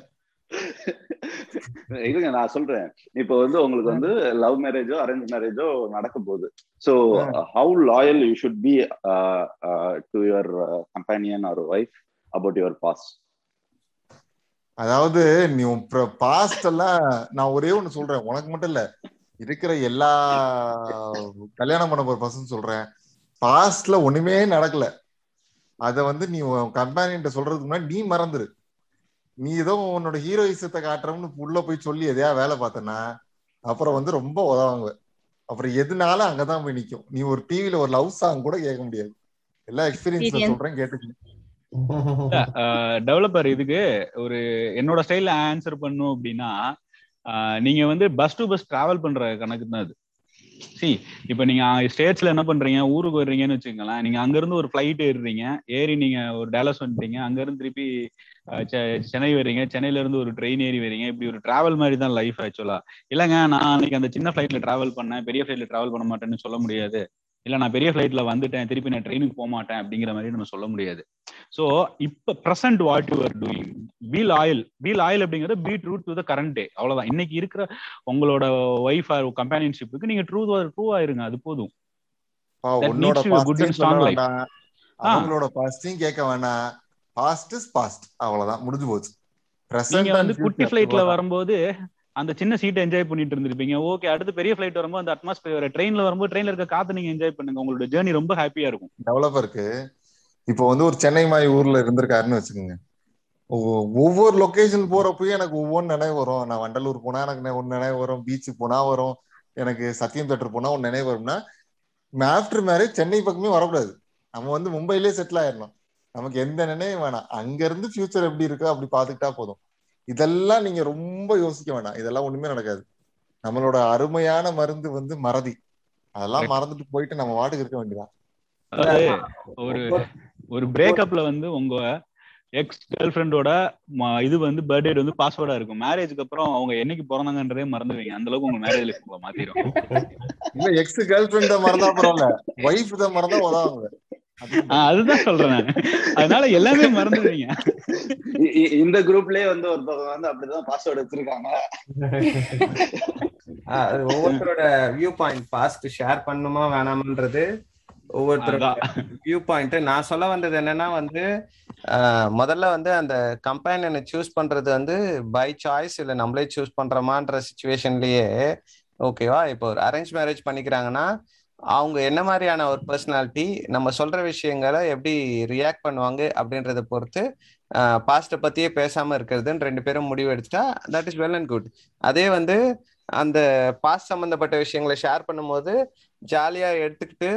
இருங்க நான் சொல்றேன். இப்போ வந்து உங்களுக்கு வந்து லவ் மேரேஜோ அரேஞ்ச் மேரேஜோ நடக்க போகுது. So how loyal you should be to your companion or wife about your past அதாவது நீ பாஸ்ட் எல்லாம் நான் ஒரே ஒண்ணு சொல்றேன். உனக்கு மட்டும் இல்ல இருக்கிற எல்லா கல்யாணம் பண்ண போற பசங்க சொல்றேன். பாஸ்ட்ல ஒண்ணுமே நடக்கல. அத வந்து நீ கம்பெனிட்ட சொல்றதுக்கு முன்னாடி நீ மறந்துரு. நீ ஏதோ உன்னோட ஹீரோயிசத்தை காட்டுறோம்னு உள்ள போய் சொல்லி எதையா வேலை பார்த்தனா அப்புறம் வந்து ரொம்ப உதவாங்க. அப்புறம் எதுனால அங்கதான் போய் நிக்கும். நீ ஒரு டிவில ஒரு லவ் சாங் கூட கேட்க முடியாது. எல்லா Experience. சொல்றேன் கேட்டுக்க டெவலப்பர் இதுக்கு ஒரு என்னோட ஸ்டைல்ல ஆன்சர் பண்ணும் அப்படின்னா ஆஹ் நீங்க வந்து பஸ் டு பஸ் டிராவல் பண்ற கணக்கு தான் அது. சி இப்போ நீங்க ஸ்டேட்ஸ்ல என்ன பண்றீங்க? ஊருக்கு வர்றீங்கன்னு வச்சுக்கோங்களேன். நீங்க அங்க இருந்து ஒரு ஃபிளைட் ஏறுறீங்க. ஏறி நீங்க ஒரு டேலஸ் வந்துட்டீங்க. அங்க இருந்து திருப்பி சென்னை வரீங்க. சென்னையில இருந்து ஒரு ட்ரெயின் ஏறி வரீங்க. இப்படி ஒரு டிராவல் மாதிரி தான் லைஃப் ஆக்சுவலா இல்லைங்க நான் அன்னைக்கு அந்த சின்ன ஃபிளைட்ல டிராவல் பண்ணேன். பெரிய ஃபிளைட்ல டிராவல் பண்ண மாட்டேன்னு சொல்ல முடியாது. இல்ல நான் பெரிய ஃபிளைட்ல வந்துட்டேன். திருப்பி நான் ட்ரெயினுக்கு போக மாட்டேன் அப்படிங்கிற மாதிரி நம்ம சொல்ல முடியாது. ஸோ இப்போ present what you are doing be loyal be loyal அப்படிங்கிறது be true to the current day அவ்வளவுதான். இன்னைக்கு இருக்கிற உங்களோட ஒய்ஃப் ஆர் கம்பேனியன்ஷிப்புக்கு நீங்க ட்ரூ ட்ரூ ஆயிருங்க அது போதும். பா, That உன்னோட needs you a good and பாஸ்டையும் strong சொல்ல life. வேண்டாம். ஆ. அவங்களோட பாஸ்டையும் கேட்க வேண்டாம். பாஸ்ட் இஸ் பாஸ்ட் அவ்வளவுதான். முடிஞ்சு போச்சு. நீங்க வந்து குட்டி ஃபிளைட்ல. வரும்போது அந்த சின்ன சீட்டை என்ஜாய் பண்ணிட்டு இருந்திருப்பீங்க. ஓகே அடுத்து பெரிய ஃபிளைட் வரும்போது அந்த அட்மாஸ்பியர் ட்ரெயின்ல வரும்போது ட்ரெயின்ல இருக்க காத்து நீங்க என்ஜாய் பண்ணுங்க. உங்களோட ஜேர்னி ரொம்ப ஹாப்பியா இருக்கும். டெவலப்பருக்கு இப்போ வந்து ஒரு சென்னை மாதிரி ஊர்ல இருந்திருக்காருன்னு வச்சுக்கோங்க. ஒவ்வொ- ஒவ்வொரு லொகேஷன் போறப்பயும் எனக்கு ஒவ்வொன்று நினைவு வரும். நான் வண்டலூர் போனா எனக்கு ஒண்ணு நினைவு வரும். பீச்சுக்கு போனா வரும். எனக்கு சத்தியம் தேட்டர் போனா ஒன்று நினைவு வரும்னா ஆஃப்டர் மேரேஜ் சென்னை பக்கமே வரக்கூடாது. நம்ம வந்து மும்பையிலே செட்டில் ஆயிடணும் நமக்கு எந்த நினைவும் வேணாம். அங்க இருந்து ஃபியூச்சர் எப்படி இருக்கோ அப்படி பாத்துக்கிட்டா போதும். இதெல்லாம் நீங்க ரொம்ப யோசிக்க வேணாம். இதெல்லாம் ஒண்ணுமே நடக்காது. நம்மளோட அருமையான மருந்து வந்து மறதி. அதெல்லாம் மறந்துட்டு போயிட்டு நம்ம வாட்டுக்கு இருக்க வேண்டியதான் ஒரு ஒரு பிரேக்கப்ல வந்து உங்க எக்ஸ் கேர்ள் ஃப்ரெண்டோட இது வந்து பர்த்டே வந்து பாஸ்வேர்டா இருக்கும். மேரேஜ்க்கு அப்புறம் அவங்க என்னைக்கு பிறந்தாங்கன்றதே மறந்துடுவீங்க. அந்த அளவுக்கு உங்க மேரேஜ் லைஃப் உங்களை மாத்திரும். இல்ல எக்ஸ் கேர்ள் ஃபிரெண்ட மறந்தா பரவாயில்ல. ஒய்ஃப் தான் மறந்தா உதவாங்க அதுதான் சொல்றேன் நானு. அதனால எல்லாமே மறந்துடுவீங்க. இந்த குரூப்லயே வந்து ஒருத்தவங்க வந்து அப்படிதான் பாஸ்வேர்டு வச்சிருக்காங்க. ஒவ்வொருத்தரோட வியூ பாயிண்ட் பாஸ்ட் ஷேர் பண்ணுமா வேணாமன்றது ஒவ்வொருத்தரோட வியூ பாயிண்ட் நான் சொல்ல வந்தது என்னன்னா வந்து ஆஹ் முதல்ல வந்து அந்த கம்பெனியனை சூஸ் பண்றது வந்து பை சாய்ஸ் இல்ல நம்மளே சூஸ் பண்றோமான்ற சுச்சுவேஷன்லயே ஓகேவா இப்போ ஒரு அரேஞ்ச் மேரேஜ் பண்ணிக்கிறாங்கன்னா அவங்க என்ன மாதிரியான ஒரு பர்சனாலிட்டி நம்ம சொல்ற விஷயங்களை எப்படி ரியாக்ட் பண்ணுவாங்க அப்படின்றத பொறுத்து பாஸ்ட்டை பத்தியே பேசாம இருக்கிறதுன்னு ரெண்டு பேரும் முடிவு எடுத்துட்டா that is well and good அதே வந்து அந்த பாஸ்ட் சம்பந்தப்பட்ட விஷயங்களை ஷேர் பண்ணும்போது ஜாலியா எடுத்துக்கிட்டு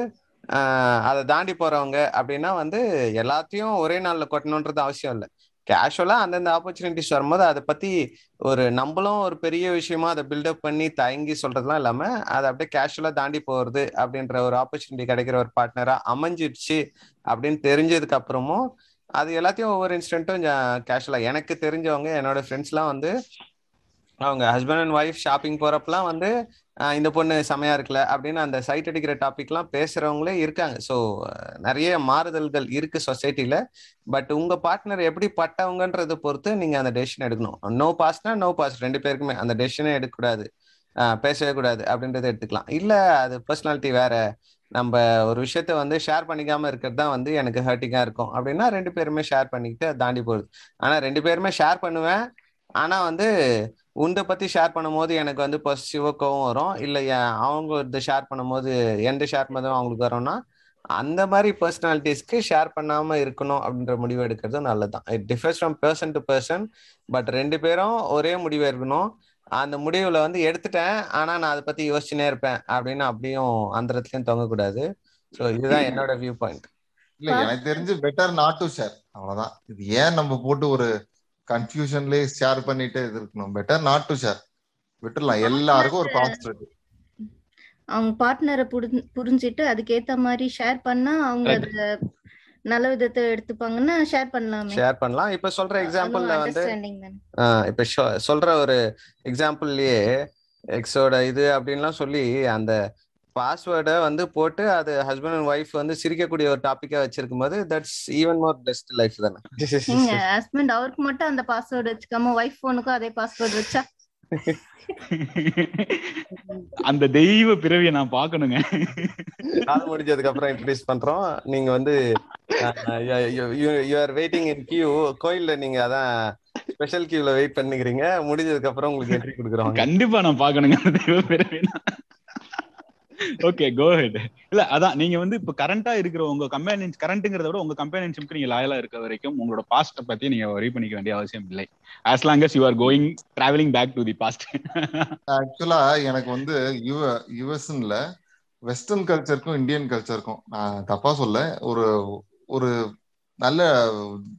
அதை தாண்டி போறவங்க அப்படின்னா வந்து எல்லாத்தையும் ஒரே நாள்ல கொட்டணுன்றது அவசியம் இல்லை. கேஷுவலா அந்தந்த ஆப்பர்ச்சுனிட்டிஸ் வரும்போது அதை பத்தி ஒரு நம்மளும் ஒரு பெரிய விஷயமா அதை பில்டப் பண்ணி தயங்கி சொல்றதுலாம் இல்லாம அதை அப்படியே கேஷுவலா தாண்டி போறது அப்படின்ற ஒரு ஆப்பர்ச்சுனிட்டி கிடைக்கிற ஒரு பார்ட்னரா அமைஞ்சிடுச்சு அப்படின்னு தெரிஞ்சதுக்கு அப்புறமும் அது எல்லாத்தையும் ஒவ்வொரு இன்சிடென்ட்டும் கேஷுவலா எனக்கு தெரிஞ்சவங்க என்னோட ஃப்ரெண்ட்ஸ்லாம் வந்து அவங்க ஹஸ்பண்ட் அண்ட் ஒய்ஃப் ஷாப்பிங் போறப்பெல்லாம் வந்து இந்த பொண்ணு செமையா இருக்குல்ல அப்படின்னு அந்த சைட் அடிக்கிற டாபிக்லாம் பேசுறவங்களே இருக்காங்க. ஸோ நிறைய மாறுதல்கள் இருக்கு சொசைட்டில பட் உங்க பார்ட்னர் எப்படி பட்டவங்கன்றதை பொறுத்து நீங்க அந்த டெசிஷன் எடுக்கணும். நோ பாஸ்னா நோ பாஸ் ரெண்டு பேருக்குமே அந்த டெசிஷனே எடுக்கக்கூடாது. பேசவே கூடாது அப்படின்றத எடுத்துக்கலாம். இல்ல அது பர்சனாலிட்டி வேற. நம்ம ஒரு விஷயத்த வந்து ஷேர் பண்ணிக்காம இருக்கிறது தான் வந்து எனக்கு ஹர்ட்டிங்கா இருக்கும். அப்படின்னா ரெண்டு பேருமே ஷேர் பண்ணிக்கிட்டு அதை தாண்டி போகுது. ஆனா ரெண்டு பேருமே ஷேர் பண்ணுவேன் ஆனா வந்து உண்டை பத்தி ஷேர் பண்ணும்போது எனக்கு வந்து பாசிட்டிவா கோவம் வரும். இல்ல அவங்க இதை ஷேர் பண்ணும்போது எந்த ஷேர் பண்ணதும் அவங்களுக்கு வரும்னா அந்த மாதிரி பர்சனாலிட்டிஸ்க்கு ஷேர் பண்ணாம இருக்கணும் அப்படின்ற முடிவு எடுக்கிறது நல்லதுதான். It differs from person to person but ரெண்டு பேரும் ஒரே முடிவு இருக்கணும் அந்த முடிவுல வந்து எடுத்துட்டேன் ஆனா நான் அதை பத்தி யோசிச்சுனே இருப்பேன் அப்படின்னு அப்படியும் அந்த இடத்துலயும் தொங்கக்கூடாது. ஸோ இதுதான் என்னோட வியூ பாயிண்ட் இல்ல எனக்கு தெரிஞ்சு பெட்டர் நாட் டு ஷேர் அவ்வளவுதான். இது ஏன் நம்ம போட்டு ஒரு கன்ஃபியூஷன்லயே ஷேர் பண்ணிட்டு இது இருக்கணும். பெட்டர் நாட் டு ஷேர் விட்டுறலாம் எல்லாருக்கும் ஒரு இருக்கு. அவங்க பார்ட்னரை புரிஞ்சிட்டு அதுக்கேத்த மாதிரி ஷேர் பண்ணா அவங்க நல்ல விதத்தை எடுத்துப்பாங்கன்னா ஷேர் பண்ணலாமே. ஷேர் பண்ணலாம். இப்ப சொல்ற எக்ஸாம்பிள்ல வந்து இப்ப சொல்ற ஒரு எக்ஸாம்பிள்லயே எக்ஸோட இது அப்படின்லாம் சொல்லி அந்த பாஸ்வேர்டை வந்து போட்டு அது ஹஸ்பண்ட் அண்ட் ஒய்ஃப் வந்து சிரிக்கக்கூடிய ஒரு டாபிக்கா வச்சிருக்கும் போது that's even more best life நீங்க *laughs* தானே ஹஸ்பண்ட் அவருக்கு மட்டும் அந்த பாஸ்வேர்டு வச்சுக்காம ஒய்ஃப் போனுக்கும் அதே பாஸ்வேர்டு வச்சா? *laughs* அந்த தெய்வ பிறவியை நான் பார்க்கணுங்க. கால் முடிஞ்சதுக்கு அப்புறம் இன்ட்ரடியூஸ் பண்றோம். நீங்க வந்து you are waiting in queue கோயில்ல நீங்க அதான் ஸ்பெஷல் கியூல வெயிட் பண்ணிக்கிறீங்க. முடிஞ்சதுக்கு அப்புறம் உங்களுக்கு என்ட்ரி கொடுக்குறோம். கண்டிப்பா நான் பார்க்கணுங்க. அந்த தெய்வ பிறவி ஓகே கோ ஹெட் இல்ல அதான் நீங்க வந்து இப்ப கரண்டா இருக்கிற உங்க கம்பேனியன்ஸ் கரண்ட்ங்கிறத விட உங்க கம்பேனியன்ஷிப்க்கு நீங்க லாயலா இருக்க வரைக்கும் உங்களோட பாஸ்ட பத்தி நீங்க வரி பண்ணிக்க வேண்டிய அவசியம் இல்லை. As long as you are going travelling back to the past ஆக்சுவலா எனக்கு வந்து யூ யுஎஸ்ல வெஸ்டர்ன் கல்ச்சருக்கும் இந்தியன் கல்ச்சருக்கும் நான் தப்பா சொல்ல ஒரு ஒரு நல்ல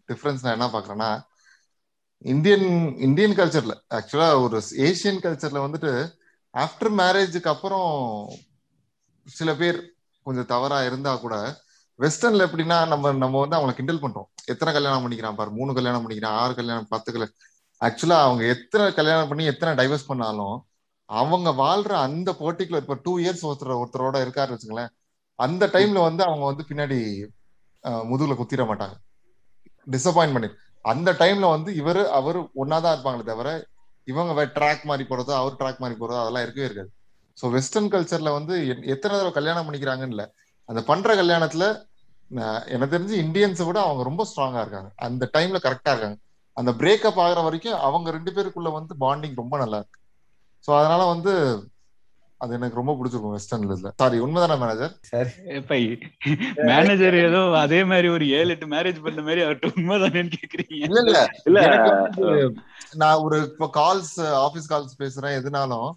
டிஃப்ரென்ஸ் நான் என்ன பாக்குறேன்னா இந்தியன் இந்தியன் கல்ச்சர்ல ஆக்சுவலா ஒரு ஏசியன் கல்ச்சர்ல வந்துட்டு ஆஃப்டர் மேரேஜுக்கு அப்புறம் சில பேர் கொஞ்சம் தவறா இருந்தா கூட வெஸ்டர்ன்ல எப்படின்னா நம்ம நம்ம வந்து அவங்களை கிண்டல் பண்றோம். எத்தனை கல்யாணம் பண்ணிக்கிறான் பாரு மூணு கல்யாணம் பண்ணிக்கிறான் ஆறு கல்யாணம் பத்து கல்யாணம் ஆக்சுவலா அவங்க எத்தனை கல்யாணம் பண்ணி எத்தனை டைவர்ஸ் பண்ணாலும் அவங்க வாழ்ற அந்த பர்டிகுலர் இப்ப டூ இயர்ஸ் ஒருத்தர் ஒருத்தரோட இருக்காரு வச்சுங்களேன் அந்த டைம்ல வந்து அவங்க வந்து பின்னாடி முதுகுல குத்திட மாட்டாங்க. டிசப்பாயின்ட் பண்ணி அந்த டைம்ல வந்து இவரு அவரு ஒன்னாதான் இருப்பாங்களே தவிர இவங்க ட்ராக் மாதிரி போறதோ அவர் ட்ராக் மாதிரி போறதோ அதெல்லாம் இருக்கவே இருக்காது. ஸோ வெஸ்டர்ன் கல்ச்சர்ல வந்து எத்- எத்தனை தடவை கல்யாணம் பண்ணிக்கிறாங்கன்னு இல்ல. அந்த பண்ற கல்யாணத்துல நான் எனக்கு தெரிஞ்சு இந்தியன்ஸை விட அவங்க ரொம்ப ஸ்ட்ராங்கா இருக்காங்க. அந்த டைம்ல கரெக்டா இருக்காங்க. அந்த பிரேக்கப் ஆகுற வரைக்கும் அவங்க ரெண்டு பேருக்குள்ள வந்து பாண்டிங் ரொம்ப நல்லா இருக்கு. ஸோ அதனால வந்து அது எனக்கு ரொம்ப பிடிச்சிருக்கும் வெஸ்டர்ன்ல இதுல. சாரி உண்மைதானே மேனேஜர் சரி. இப்ப மேனேஜர் ஏதோ அதே மாதிரி ஒரு ஏழு எட்டு மேரேஜ் பண்ண மாதிரி அவர்கிட்ட உண்மைதானேன்னு கேக்குறீங்க? இல்ல இல்ல. நான் ஒரு இப்போ கால்ஸ் ஆபீஸ் கால்ஸ் பேசுறேன் எதுனாலும்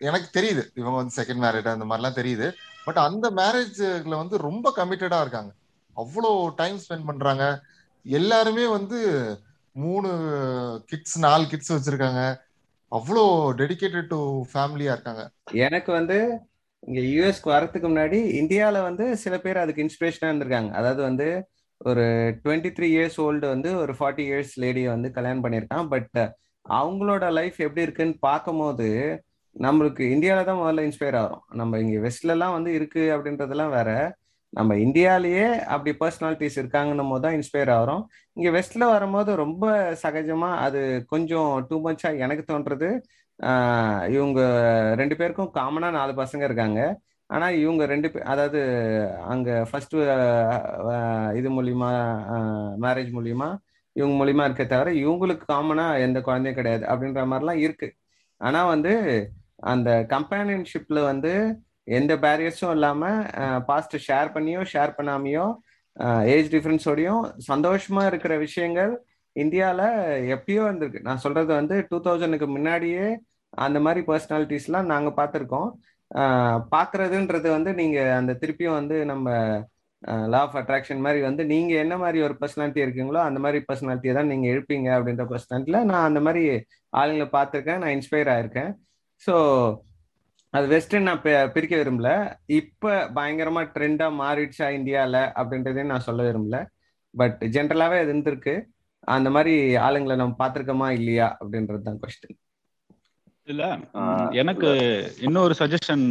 எனக்கு தெரியுது. இவங்க வந்து செகண்ட் மேரேஜ் அந்த மாதிரிலாம் தெரியுது. பட் அந்த மேரேஜ்ல வந்து ரொம்ப கமிட்டடா இருக்காங்க. அவ்வளோ டைம் ஸ்பெண்ட் பண்றாங்க. எல்லாருமே வந்து மூணு கிட்ஸ் நாலு கிட்ஸ் வச்சிருக்காங்க. அவ்வளோ டெடிகேட்டட் டு ஃபேமிலியா இருக்காங்க. எனக்கு வந்து இங்க யூஎஸ்க்கு வரதுக்கு முன்னாடி இந்தியால வந்து சில பேர் அதுக்கு இன்ஸ்பிரேஷனா இருந்திருக்காங்க. அதாவது வந்து ஒரு டுவெண்ட்டி த்ரீ இயர்ஸ் ஓல்டு வந்து ஒரு ஃபார்ட்டி இயர்ஸ் லேடியை வந்து கல்யாணம் பண்ணியிருக்கான். பட் அவங்களோட லைஃப் எப்படி இருக்குன்னு பார்க்கும்போது நம்மளுக்கு இந்தியாவில தான் முதல்ல இன்ஸ்பயர் ஆகிறோம். நம்ம இங்க வெஸ்ட்ல எல்லாம் வந்து இருக்கு அப்படின்றதெல்லாம் வேற. நம்ம இந்தியாலேயே அப்படி பர்சனாலிட்டிஸ் இருக்காங்கன்னும் போது தான் இன்ஸ்பயர் ஆகிறோம். இங்க வெஸ்ட்ல வரும்போது ரொம்ப சகஜமா அது கொஞ்சம் டூ மச்சா எனக்கு தோன்றது இவங்க ரெண்டு பேருக்கும் காமனா நாலு பசங்க இருக்காங்க. ஆனா இவங்க ரெண்டு பேர் அதாவது அங்க ஃபர்ஸ்ட் இது மூலியமா மேரேஜ் மூலியமா இவங்க மூலியமா இருக்க தவிர இவங்களுக்கு காமனா எந்த குழந்தையும் கிடையாது அப்படின்ற மாதிரிலாம் இருக்கு. ஆனா வந்து அந்த கம்பேனியன்ஷிப்ல வந்து எந்த பேரியர்ஸும் இல்லாம பாஸ்ட் ஷேர் பண்ணியோ ஷேர் பண்ணாமையோ ஏஜ் டிஃபரன்ஸோடையும் சந்தோஷமா இருக்கிற விஷயங்கள் இந்தியால எப்பயோ இருந்திருக்கு நான் சொல்றது வந்து டூ தௌசண்ட்க்கு முன்னாடியே அந்த மாதிரி பர்சனாலிட்டிஸ்லாம் நாங்க பார்த்துருக்கோம். பார்க்குறதுன்றது வந்து நீங்க அந்த திருப்பியும் வந்து நம்ம லா ஆஃப் அட்ராக்ஷன் மாதிரி வந்து நீங்க என்ன மாதிரி ஒரு பர்சனாலிட்டி இருக்கீங்களோ அந்த மாதிரி பர்சனாலிட்டியை தான் நீங்க எழுப்பீங்க அப்படின்ற பர்சனாலிட்டியில நான் அந்த மாதிரி ஆளுங்களை பார்த்துருக்கேன். நான் இன்ஸ்பயர் ஆயிருக்கேன். ஸோ அது வெஸ்டர்ன் நான் பிரிக்க விரும்பல. இப்ப பயங்கரமா ட்ரெண்டா மாறிடுச்சா இந்தியால அப்படின்றதையும் நான் சொல்ல விரும்பல. பட் ஜென்ரலாவே அது இருந்திருக்கு. அந்த மாதிரி ஆளுங்களை நம்ம பார்த்திருக்கோமா இல்லையா அப்படின்றது தான் கொஸ்டின் இல்ல. எனக்கு இன்னொரு சஜஷன்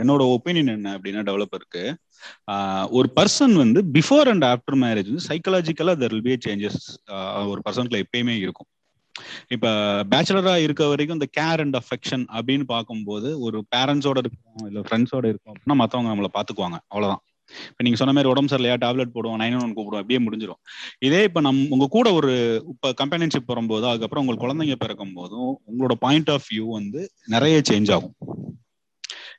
என்னோட ஒப்பீனியன் என்ன அப்படின்னா டெவலப்பருக்கு ஒரு பர்சன் வந்து பிஃபோர் அண்ட் ஆஃப்டர் மேரேஜ் வந்து சைக்கலாஜிக்கலா தெர் வில் பி சேஞ்சஸ் ஒரு பர்சனுக்குள்ள எப்பயுமே இருக்கும். இப்ப பேச்சுலரா இருக்க வரைக்கும் இந்த கேர் அண்ட் அஃபெக்ஷன் அப்படின்னு பார்க்கும்போது ஒரு பேரண்ட்ஸோட இருக்கும் இல்ல ஃப்ரெண்ட்ஸோட இருக்கோம் அப்படின்னா மத்தவங்க நம்மளை பாத்துக்குவாங்க அவ்வளவுதான். இப்ப நீங்க சொன்ன மாதிரி உடம்பு சரியில்லையா டேப்லெட் போடுவோம் நைன் ஒன் கூப்பிடுவோம் அப்படியே முடிஞ்சிடும் இதே இப்ப நம் உங்க கூட ஒரு இப்ப கம்பெனியன்ஷிப் வரும்போது அதுக்கப்புறம் உங்களுக்கு குழந்தைங்க பிறக்கும் போதும் உங்களோட பாயிண்ட் ஆஃப் வியூ வந்து நிறைய சேஞ்ச் ஆகும்.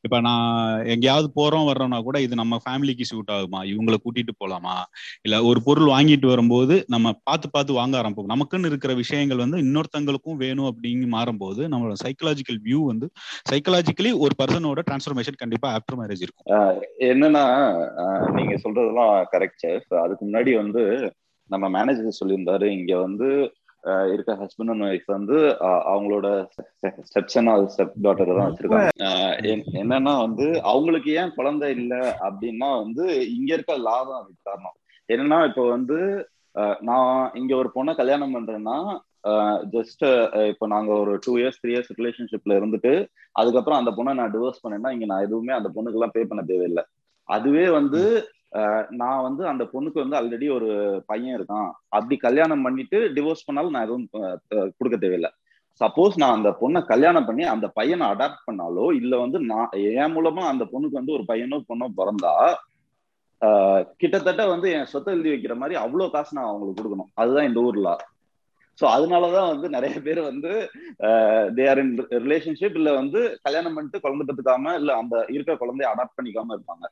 இப்ப நான் எங்கேயாவது போறோம் வர்றோம்னா கூட இது நம்ம ஃபேமிலிக்கு சூட் ஆகுமா? இவங்களை கூட்டிட்டு போலாமா? இல்ல ஒரு பொருள் வாங்கிட்டு வரும்போது நம்ம பார்த்து பார்த்து வாங்க ஆரம்பிப்போம். நமக்குன்னு இருக்கிற விஷயங்கள் வந்து இன்னொருத்தங்களுக்கும் வேணும் அப்படின்னு மாறும்போது நம்மளோட சைக்கலாஜிக்கல் வியூ வந்து சைக்கலாஜிக்கலி ஒரு பர்சனோட டிரான்ஸ்ஃபர்மேஷன் கண்டிப்பா ஆஃப்டர் மேரேஜ் இருக்கும். என்னன்னா நீங்க சொல்றதெல்லாம் கரெக்ட் அதுக்கு முன்னாடி வந்து நம்ம மேனேஜர் சொல்லியிருந்தாரு இங்க வந்து இருக்க ஹஸ்பண்ட் அண்ட் ஒய்ஃப் வந்து அவங்களோட ஸ்டெப்சன் ஸ்டெப் டாட்டர் தான் வச்சிருக்காங்க. என்னன்னா வந்து அவங்களுக்கு ஏன் குழந்தை இல்லை அப்படின்னா வந்து இங்க இருக்க லா தான் அதுக்கு காரணம். என்னன்னா இப்போ வந்து நான் இங்க ஒரு பொண்ணை கல்யாணம் பண்றேன்னா ஜஸ்ட் இப்போ நாங்க ஒரு டூ இயர்ஸ் த்ரீ இயர்ஸ் ரிலேஷன்ஷிப்ல இருந்துட்டு அதுக்கப்புறம் அந்த பொண்ணை நான் டிவோர்ஸ் பண்ணேன்னா இங்க நான் எதுவுமே அந்த பொண்ணுக்கு எல்லாம் பே பண்ண தேவையில்லை. அதுவே வந்து நான் வந்து அந்த பொண்ணுக்கு வந்து ஆல்ரெடி ஒரு பையன் இருக்கான். அப்படி கல்யாணம் பண்ணிட்டு டிவோர்ஸ் பண்ணாலும் நான் எதுவும் கொடுக்க தேவையில்லை. சப்போஸ் நான் அந்த பொண்ணை கல்யாணம் பண்ணி அந்த பையனை அடாப்ட் பண்ணாலோ இல்ல வந்து நான் என் மூலமா அந்த பொண்ணுக்கு வந்து ஒரு பையனோ பொண்ணோ பிறந்தா ஆஹ், கிட்டத்தட்ட வந்து என் சொத்தை எழுதி வைக்கிற மாதிரி அவ்வளவு காசு நான் அவங்களுக்கு கொடுக்கணும். அதுதான் இந்த ஊர்ல ஸோ அதனாலதான் வந்து நிறைய பேர் வந்து தே ஆர் இன் ரிலேஷன்ஷிப் இல்ல வந்து கல்யாணம் பண்ணிட்டு குழந்தை பெற்றுக்காம இல்ல அந்த இருக்கிற குழந்தைய அடாப்ட் பண்ணிக்காம இருப்பாங்க.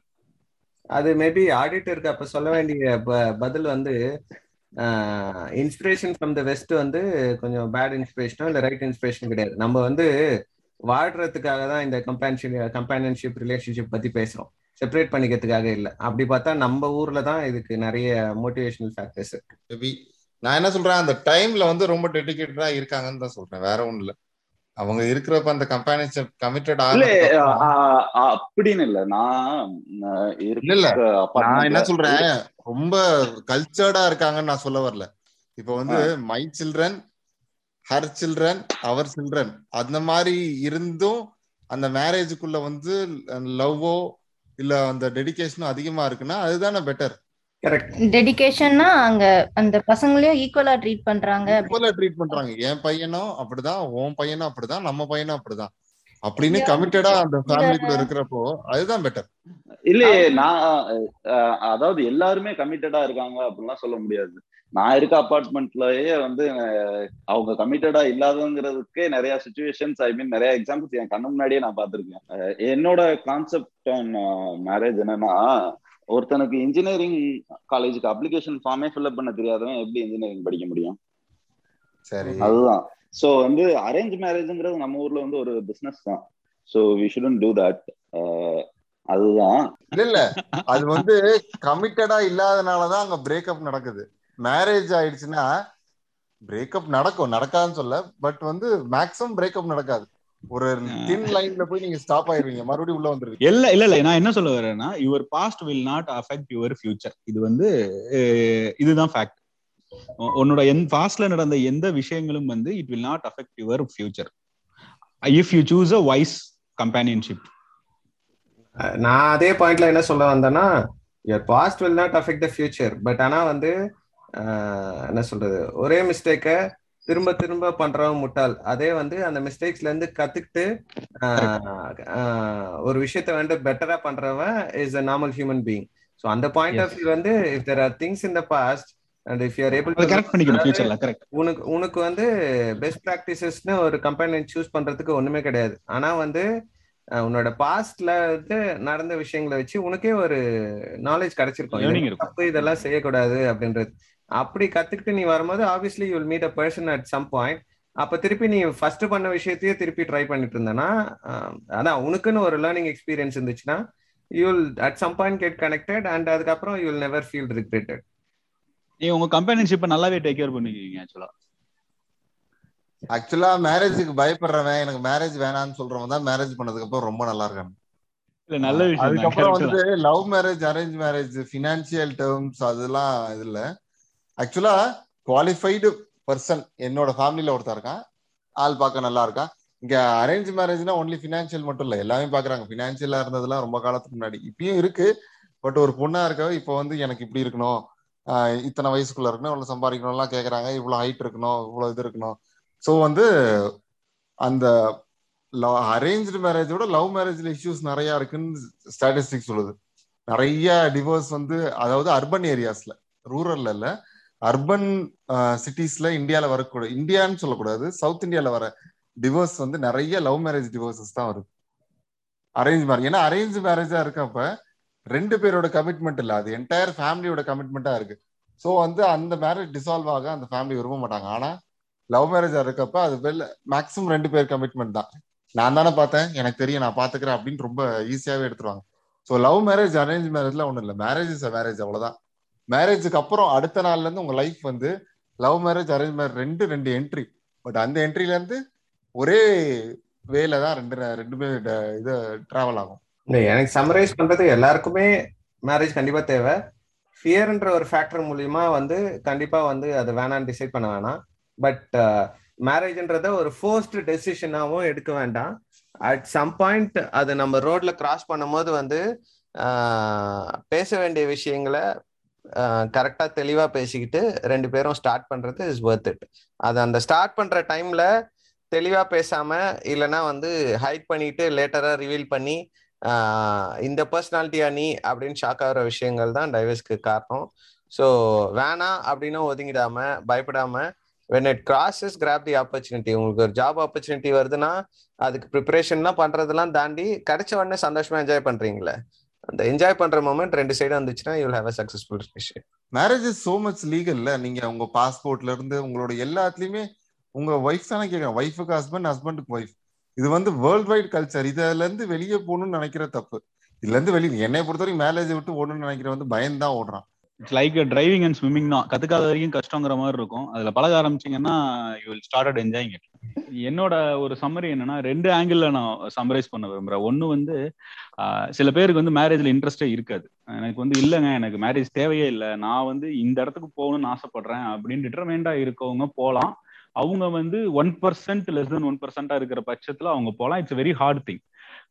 அது மேபி ஆடிட்டருக்கு அப்ப சொல்ல வேண்டிய ப- பதில் வந்து இன்ஸ்பிரேஷன் ஃப்ரம் த வெஸ்ட் வந்து கொஞ்சம் பேட் இன்ஸ்பிரேஷனோ இல்ல ரைட் இன்ஸ்பிரேஷன் கிடையாது. நம்ம வந்து வாழ்றதுக்காக தான் இந்த கம்பேன்ஷிப் கம்பேனியன்ஷிப் ரிலேஷன்ஷிப் பத்தி பேசுறோம். செப்பரேட் பண்ணிக்கிறதுக்காக இல்ல. அப்படி பார்த்தா நம்ம ஊர்ல தான் இதுக்கு நிறைய மோட்டிவேஷனல் ஃபேக்டர்ஸ் இருக்கு. நான் என்ன சொல்றேன் அந்த டைம்ல வந்து ரொம்ப டெடிக்கேட்டடா இருக்காங்கன்னு தான் சொல்றேன். வேற ஒன்றும் இல்ல. அவங்க இருக்கிறப்ப அந்த கம்பெனிஷிப் கமிட்டட் இல்ல ஆக ஆஹ் ஆஹ் அப்படின்னு இல்ல. நான் இல்ல, இல்ல. நான் என்ன சொல்றேன்? ரொம்ப கல்ச்சர்டா இருக்காங்கன்னு நான் சொல்ல வரல. இப்போ வந்து my children her children our children அந்த மாதிரி இருந்தும் அந்த மேரேஜுக்குள்ள வந்து லவ்வோ இல்ல அந்த டெடிகேஷனும் அதிகமா இருக்குன்னா அதுதானே பெட்டர் டெடிகேஷன்னா அங்க அந்த பசங்களையும் ஈக்குவலா ட்ரீட் பண்றாங்க ஈக்குவலா ட்ரீட் பண்றாங்க. என் பையனும் அப்படிதான் உன் பையனும் அப்படிதான் நம்ம பையனும் அப்படிதான். அப்படின்னு கமிட்டடா அந்த ஃபேமிலிக்குள்ள இருக்கிறப்போ அதுதான் பெட்டர் இல்லையே நான் அதாவது எல்லாருமே கமிட்டடா இருக்காங்க அப்படின்லாம் சொல்ல முடியாது. நான் இருக்க அபார்ட்மெண்ட்லயே வந்து அவங்க கமிட்டடா இல்லாதங்கிறதுக்கே நிறைய சுச்சுவேஷன்ஸ் ஐ மீன் நிறைய எக்ஸாம்பிள்ஸ் என் கண்ணு முன்னாடியே நான் பார்த்திருக்கேன். என்னோட கான்செப்ட் ஆன் மேரேஜ் என்னன்னா ஒருத்தனுக்கு இன்ஜினியரிங் காலேஜுக்கு அப்ளிகேஷன் ஃபார்மே ஃபில்அப் பண்ண தெரியாதவன் எப்படி இன்ஜினியரிங் படிக்க முடியும்? சரி. அதுதான். சோ வந்து அரேஞ்ச் மேரேஜ்ங்கிறது நம்ம ஊர்ல வந்து ஒரு பிசினஸ் தான். So we shouldn't do that அதுதான். இல்ல இல்ல. அது வந்து கமிட்டடா இல்லாதனாலதான் அங்க பிரேக்கப் நடக்குது. மேரேஜ் ஆயிடுச்சுன்னா பிரேக்கப் நடக்கும். நடக்காதுன்னு சொல்ல. பட் வந்து மேக்ஸிமம் பிரேக்கப் நடக்காது. ஒரு தின் லைன்ல போய் நீங்க ஸ்டாப் ஆயிருவீங்க. மறுபடியும் உள்ள வந்துருவீங்க. இல்ல இல்ல இல்ல. நான் என்ன சொல்ல வரேன்னா your past will not affect your future இது வந்து இதுதான் ஃபேக்ட் உன்னோட என் பாஸ்ட்ல நடந்த எந்த விஷயங்களும் வந்து it will not affect your future if you choose a wise companionship நான் அதே பாயிண்ட்ல என்ன சொல்ல வந்தேன்னா your past will not affect the future. But ஆனா வந்து ஆஹ், என்ன சொல்றது? ஒரே மிஸ்டேக்கை திரும்ப திரும்ப பண்றவன் முட்டாள். அதே வந்து அந்த மிஸ்டேக்ஸ்ல இருந்து கத்துக்கிட்டு ஒரு விஷயத்த வந்து பெட்டரா பண்றவன் is a normal human being so அந்த பாயிண்ட் ஆஃப் வியூ வந்து if there are things in the past and if you're able அதை கரெக்ட் பண்ணிக்கணும் ஃபியூச்சர்ல கரெக்ட் உனக்கு உனக்கு வந்து பெஸ்ட் ப்ராக்டிசஸ்னு ஒரு கம்பெனி சூஸ் பண்றதுக்கு ஒண்ணுமே கிடையாது. ஆனா வந்து உன்னோட பாஸ்ட்ல வந்து நடந்த விஷயங்களை வச்சு உனக்கே ஒரு நாலேஜ் கிடைச்சிருக்கும். தப்பு இதெல்லாம் செய்யக்கூடாது அப்படின்றது. அப்படி கத்துக்கிட்டு நீ வரும்போது obviously you will meet a person at some point அப்ப திருப்பி நீ ஃபர்ஸ்ட் பண்ண விஷயத்தையே திருப்பி ட்ரை பண்ணிட்டு இருந்தனா அதான் உனக்குன்னு ஒரு லேர்னிங் எக்ஸ்பீரியன்ஸ் இருந்துச்சுன்னா you will at some point get connected and அதுக்கப்புறம் you will never feel regretted நீங்க உங்க கம்பெனிஷிப்பை நல்லாவே டேக் கேர் பண்ணிக்கிறீங்க ஆக்சுவலா ஆக்சுவலா மேரேஜுக்கு பயப்படுறவன் எனக்கு மேரேஜ் வேணாம்னு சொல்றவன் தான் மேரேஜ் பண்ணதுக்கு அப்புறம் ரொம்ப நல்லா இருக்காங்க இல்ல நல்ல விஷயம் அதுக்கப்புறம் வந்து love marriage arrange marriage financial terms அதெல்லாம் இது இல்ல. ஆக்சுவலா குவாலிஃபைடு பர்சன் என்னோட ஃபேமிலியில ஒருத்தர் இருக்கான். ஆள் பார்க்க நல்லா இருக்கான். இங்க அரேஞ்ச் மேரேஜ்னா ஒன்லி பினான்சியல் மட்டும் இல்ல எல்லாமே பாக்குறாங்க பினான்சியலா இருந்ததுலாம் ரொம்ப காலத்துக்கு முன்னாடி. இப்பயும் இருக்கு. பட் ஒரு பொண்ணா இருக்க இப்போ வந்து எனக்கு இப்படி இருக்கணும். இத்தனை வயசுக்குள்ள இருக்கணும். இவ்வளவு சம்பாதிக்கணும்லாம் கேக்குறாங்க. இவ்வளவு ஹைட் இருக்கணும். இவ்வளவு இது இருக்கணும். ஸோ வந்து அந்த அரேஞ்சு மேரேஜோட லவ் மேரேஜ்ல இஷ்யூஸ் நிறைய இருக்குன்னு ஸ்டாட்டிஸ்டிக் சொல்லுது. நிறைய டிவோர்ஸ் வந்து அதாவது அர்பன் ஏரியாஸ்ல ரூரல்ல இல்லை அர்பன் சிட்டிஸ்ல uh, இந்தியால வரக்கூடாது இந்தியான்னு சொல்லக்கூடாது சவுத் இந்தியால வர டிவோர்ஸ் வந்து நிறைய லவ் மேரேஜ் டிவோர்ஸஸ் தான் வருது. அரேஞ்ச் மேரேஜ் ஏன்னா அரேஞ்ச் மேரேஜா இருக்கப்ப ரெண்டு பேரோட கமிட்மெண்ட் இல்ல அது என்டையர் ஃபேமிலியோட கமிட்மெண்டா இருக்கு. ஸோ வந்து அந்த மேரேஜ் டிசால்வ் ஆக அந்த ஃபேமிலி விரும்ப மாட்டாங்க. ஆனா லவ் மேரேஜா இருக்கப்ப அது வெல் மேக்ஸிமம் ரெண்டு பேர் கமிட்மெண்ட் தான். நான் தானே பார்த்தேன் எனக்கு தெரியும் நான் பாத்துக்கிறேன் அப்படின்னு ரொம்ப ஈஸியாவே எடுத்துருவாங்க. ஸோ லவ் மேரேஜ் அரேஞ்ச் மேரேஜ்லாம் ஒன்றும் இல்லை. மேரேஜ் இஸ் மேரேஜ் அவ்வளோதான் மேரேஜுக்கு அப்புறம் அடுத்த நாள்ல இருந்து உங்க லைஃப் வந்து லவ் மேரேஜ் அரேஞ்ச் மேரேஜ் ரெண்டு ரெண்டு என்ட்ரி பட் அந்த என்ட்ரில இருந்து ஒரே வேல தான் ரெண்டு ரெண்டுமே இது டிராவல் ஆகும். எனக்கு சம்மரைஸ் பண்றது எல்லாருக்குமே மேரேஜ் கண்டிப்பா தேவை. ஃபியர்ன்ற ஒரு ஃபேக்டர் மூலியமா வந்து கண்டிப்பா வந்து அது வேணாம்னு டிசைட் பண்ண வேணாம். பட் மேரேஜ்ன்றத uh, ஒரு ஃபோர்ஸ்டு டெசிஷனாகவும் எடுக்க வேண்டாம். அட் சம் பாயிண்ட் அது நம்ம ரோட்ல கிராஸ் பண்ணும்போது வந்து uh, பேச வேண்டிய விஷயங்களை கரெக்டா தெளிவா பேசிக்கிட்டு ரெண்டு பேரும் ஸ்டார்ட் பண்றது இஸ் ஒர்த் இட் அது அந்த ஸ்டார்ட் பண்ற டைம்ல தெளிவா பேசாம இல்லைன்னா வந்து ஹைட் பண்ணிட்டு லேட்டரா ரிவீல் பண்ணி இந்த பர்சனாலிட்டியா நீ அப்படின்னு ஷாக் ஆகிற விஷயங்கள் தான் டைவர்ஸ்க்கு காரணம். ஸோ வேணாம் அப்படின்னு ஒதுங்கிடாம பயப்படாம when it crosses grab the opportunity உங்களுக்கு ஒரு ஜாப் ஆப்பர்ச்சுனிட்டி வருதுன்னா அதுக்கு ப்ரிப்பரேஷன்லாம் பண்றதெல்லாம் தாண்டி கிடைச்ச உடனே சந்தோஷமா என்ஜாய் பண்றீங்களே. அந்த என்ஜாய் பண்ற மொமெண்ட் ரெண்டு சைடு வந்துச்சுன்னா you have a successful relation marriage is so much லீகல்ல நீங்க உங்க பாஸ்போர்ட்ல இருந்து உங்களோட எல்லாத்துலயுமே உங்க ஒய்ஃப் தானே கேட்கறேன் ஒய்ஃபுக்கு ஹஸ்பண்ட் ஹஸ்பண்டுக்கு ஒய்ஃப் இது வந்து வேர்ல்ட் வைட் கல்ச்சர் இதுல இருந்து வெளியே போகணும்னு நினைக்கிற தப்பு. இதுல இருந்து வெளியே என்னை பொறுத்த வரைக்கும் மேரேஜ் விட்டு ஓடணும்னு நினைக்கிற வந்து பயந்தான் ஓடுறான். It's like driving and swimming தான். கத்துக்காத வரைக்கும் கஷ்டங்கிற மாதிரி இருக்கும். அதுல பழக ஆரம்பிச்சீங்கன்னா you will started enjoying it என்னோட ஒரு சம்மரி என்னன்னா ரெண்டு ஆங்கிள் நான் சம்மரைஸ் பண்ண விரும்புறேன். ஒன்னு வந்து சில பேருக்கு வந்து மேரேஜ்ல இன்ட்ரெஸ்டே இருக்காது. எனக்கு வந்து இல்லைங்க எனக்கு மேரேஜ் தேவையே இல்லை. நான் வந்து இந்த இடத்துக்கு போகணும்னு ஆசைப்படுறேன் அப்படின்னு டிட்டர்மெண்டா இருக்கவங்க போகலாம். அவங்க வந்து one percent less than one பர்சன்டா இருக்கிற பட்சத்துல அவங்க போகலாம். இட்ஸ் வெரி ஹார்ட் திங்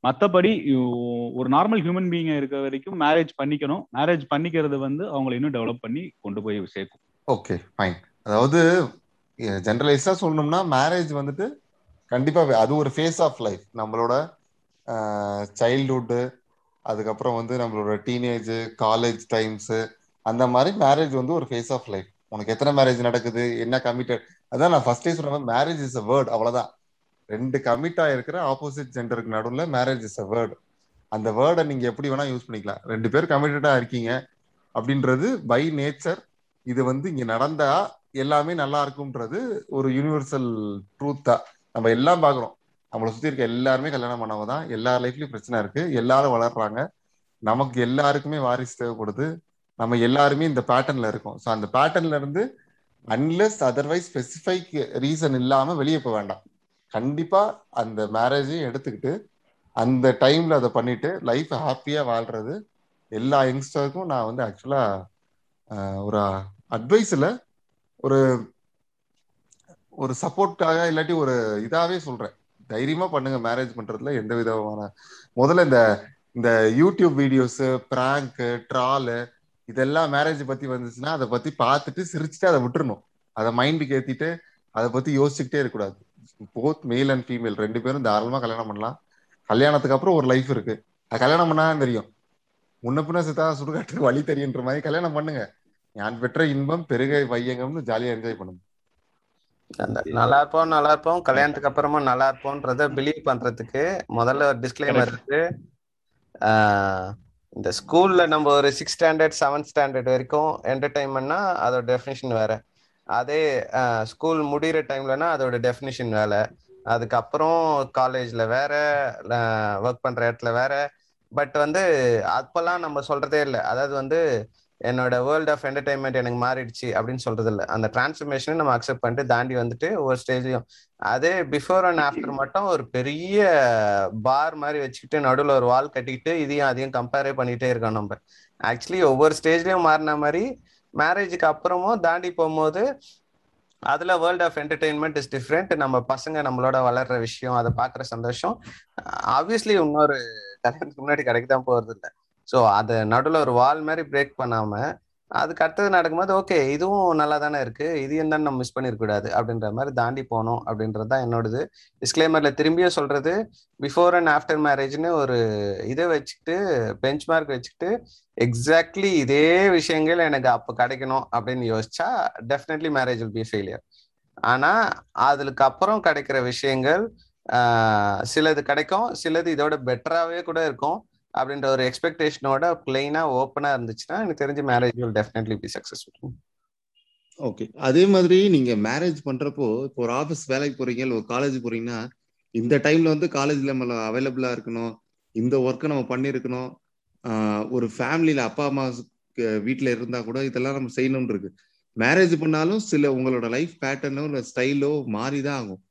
மற்றபடி ஒரு நார்மல் ஹியூமன் பீயிங்க இருக்க வரைக்கும் மேரேஜ் பண்ணிக்கணும். மேரேஜ் பண்ணிக்கிறது வந்து அவங்களை இன்னும் டெவலப் பண்ணி கொண்டு போய் சேர்க்கும். ஓகே ஃபைன் அதாவது ஜென்ரலைஸா சொல்லணும்னா மேரேஜ் வந்துட்டு கண்டிப்பா அது ஒரு ஃபேஸ் ஆஃப் லைஃப் நம்மளோட சைல்ட்ஹுட்டு அதுக்கப்புறம் வந்து நம்மளோட டீனேஜ் காலேஜ் டைம்ஸு அந்த மாதிரி மேரேஜ் வந்து ஒரு ஃபேஸ் ஆஃப் லைஃப் உனக்கு எத்தனை மேரேஜ் நடக்குது? என்ன கமிட்டட் அதான் நான் ஃபர்ஸ்டே சொன்ன மாதிரி மேரேஜ் இஸ் அ வேர்ட் அவ்வளவுதான். ரெண்டு கமிட் ஆயிருக்கிற ஆப்போசிட் ஜெண்டருக்கு நடுவில் மேரேஜ் இஸ் அ வேர்டு அந்த வேர்டை நீங்க எப்படி வேணா யூஸ் பண்ணிக்கலாம். ரெண்டு பேர் கமிட்டடா இருக்கீங்க அப்படின்றது பை நேச்சர் இது வந்து இங்க நடந்தா எல்லாமே நல்லா இருக்கும்ன்றது ஒரு யூனிவர்சல் ட்ரூத்தா நம்ம எல்லாம் பாக்குறோம் நம்மளை சுத்தி இருக்க எல்லாருமே கல்யாணம் பண்ணவங்க தான். எல்லார் லைஃப்லயும் பிரச்சனை இருக்கு. எல்லாரும் வளர்றாங்க. நமக்கு எல்லாருக்குமே வாரிசு தேவைப்படுது. நம்ம எல்லாருமே இந்த பேட்டர்ன்ல இருக்கோம். ஸோ அந்த பேட்டர்ன்ல இருந்து அன்லெஸ் அதர்வைஸ் ஸ்பெசிஃபைக் ரீசன் இல்லாம வெளியே போக வேண்டாம். கண்டிப்பா அந்த மேரேஜையும் எடுத்துக்கிட்டு அந்த டைம்ல அதை பண்ணிட்டு லைஃப் ஹாப்பியா வாழ்றது எல்லா யங்ஸ்டருக்கும் நான் வந்து ஆக்சுவலா ஒரு அட்வைஸ்ல ஒரு ஒரு சப்போர்ட்காக இல்லாட்டி ஒரு இதாவே சொல்றேன். தைரியமா பண்ணுங்க மேரேஜ் பண்றதுல எந்த விதமான முதல்ல இந்த இந்த யூடியூப் வீடியோஸ் பிராங்க் ட்ராலு இதெல்லாம் மேரேஜ் பத்தி வந்துச்சுன்னா அதை பத்தி பார்த்துட்டு சிரிச்சுட்டு அதை விட்டுறணும். அதை மைண்டுக்கு ஏத்திட்டு அதை பத்தி யோசிச்சுக்கிட்டே இருக்கக்கூடாது. போத் மேல் அண்ட் ஃபீமேல் ரெண்டு பேரும் தாராளமா கல்யாணம் பண்ணலாம். கல்யாணத்துக்கு அப்புறம் ஒரு லைஃப் இருக்கு. அது கல்யாணம் பண்ணா தெரியும். முன்ன பின்ன சித்தா சுடுகாட்டுக்கு வழி தெரியுன்ற மாதிரி கல்யாணம் பண்ணுங்க. யான் பெற்ற இன்பம் பெருகை வையங்கம்னு ஜாலியா என்ஜாய் பண்ணுங்க. நல்லா இருப்போம் நல்லா இருப்போம். கல்யாணத்துக்கு அப்புறமா நல்லா இருப்போம்ன்றத பிலீவ் பண்றதுக்கு முதல்ல ஒரு டிஸ்க்ளைமர் இருக்கு. ஆஹ் இந்த ஸ்கூல்ல நம்ம ஒரு சிக்ஸ் ஸ்டாண்டர்ட் செவன்த் ஸ்டாண்டர்ட் வரைக்கும் என்டர்டைன்மெண்ட்னா அதோட டெஃபினிஷன் வேற. அதே ஸ்கூல் முடிகிற டைம்லனா அதோட டெஃபினிஷன் வேலை. அதுக்கப்புறம் காலேஜ்ல வேற ஒர்க் பண்ற இடத்துல வேற. பட் வந்து அப்பெல்லாம் நம்ம சொல்றதே இல்லை. அதாவது வந்து என்னோட வேர்ல்ட் ஆஃப் என்டர்டைன்மெண்ட் எனக்கு மாறிடுச்சு அப்படின்னு சொல்றது இல்லை. அந்த டிரான்ஸ்ஃபர்மேஷனை நம்ம அக்செப்ட் பண்ணிட்டு தாண்டி வந்துட்டு ஒவ்வொரு ஸ்டேஜ்லயும் அதே பிஃபோர் அண்ட் ஆஃப்டர் மட்டும் ஒரு பெரிய பார் மாதிரி வச்சுக்கிட்டு நடுவில் ஒரு வால் கட்டிக்கிட்டு இதையும் அதையும் கம்பேரே பண்ணிட்டே இருக்கோம் நம்ம. ஆக்சுவலி ஒவ்வொரு ஸ்டேஜ்லயும் மாறின மாதிரி மேரேஜுக்கு அப்புறமும் தாண்டி போகும்போது அதுல world of entertainment is different நம்ம பசங்க நம்மளோட வளர்ற விஷயம் அதை பாக்குற சந்தோஷம். ஆப்வியஸ்லி இன்னொரு கல்யாணத்துக்கு முன்னாடி கிடைக்க தான் போறது இல்லை ஸோ அதை நடுவில் ஒரு வால் மாதிரி பிரேக் பண்ணாம அதுக்கு அடுத்தது நடக்கும்போது ஓகே இதுவும் நல்லா தானே இருக்கு. இது என்னன்னு நம்ம மிஸ் பண்ணிருக்கூடாது அப்படின்ற மாதிரி தாண்டி போகணும் அப்படின்றது தான் என்னோடது. டிஸ்க்ளைமர்ல திரும்பியும் சொல்றது பிஃபோர் அண்ட் ஆஃப்டர் மேரேஜ்னு ஒரு இதை வச்சுக்கிட்டு பெஞ்ச் மார்க் வச்சுக்கிட்டு எக்ஸாக்ட்லி இதே விஷயங்கள் எனக்கு அப்போ கிடைக்கணும் அப்படின்னு யோசிச்சா definitely marriage will be failure ஆனா அதுக்கு அப்புறம் கிடைக்கிற விஷயங்கள் சிலது கிடைக்கும் சிலது இதோட பெட்டராகவே கூட இருக்கும். அப்படின்ற ஒரு எக்ஸ்பெக்டேஷனோட பிளெயினா ஓப்பனா இருந்துச்சுன்னா எனக்கு தெரிஞ்ச marriage will definitely be successful okay அதே மாதிரி நீங்க மேரேஜ் பண்றப்போ இப்போ ஒரு ஆஃபீஸ் வேலைக்கு போறீங்க இல்லை ஒரு காலேஜ் போறீங்கன்னா இந்த டைம்ல வந்து காலேஜ்ல நம்ம அவைலபிளா இருக்கணும். இந்த ஒர்க்கை நம்ம பண்ணியிருக்கணும். ஒரு ஃபேமிலியில அப்பா அம்மா வீட்டுல இருந்தா கூட இதெல்லாம் நம்ம செய்யணும்னு இருக்கு. மேரேஜ் பண்ணாலும் சில உங்களோட லைஃப் பேட்டர்னோ இல்லை ஸ்டைலோ மாறிதான் ஆகும்.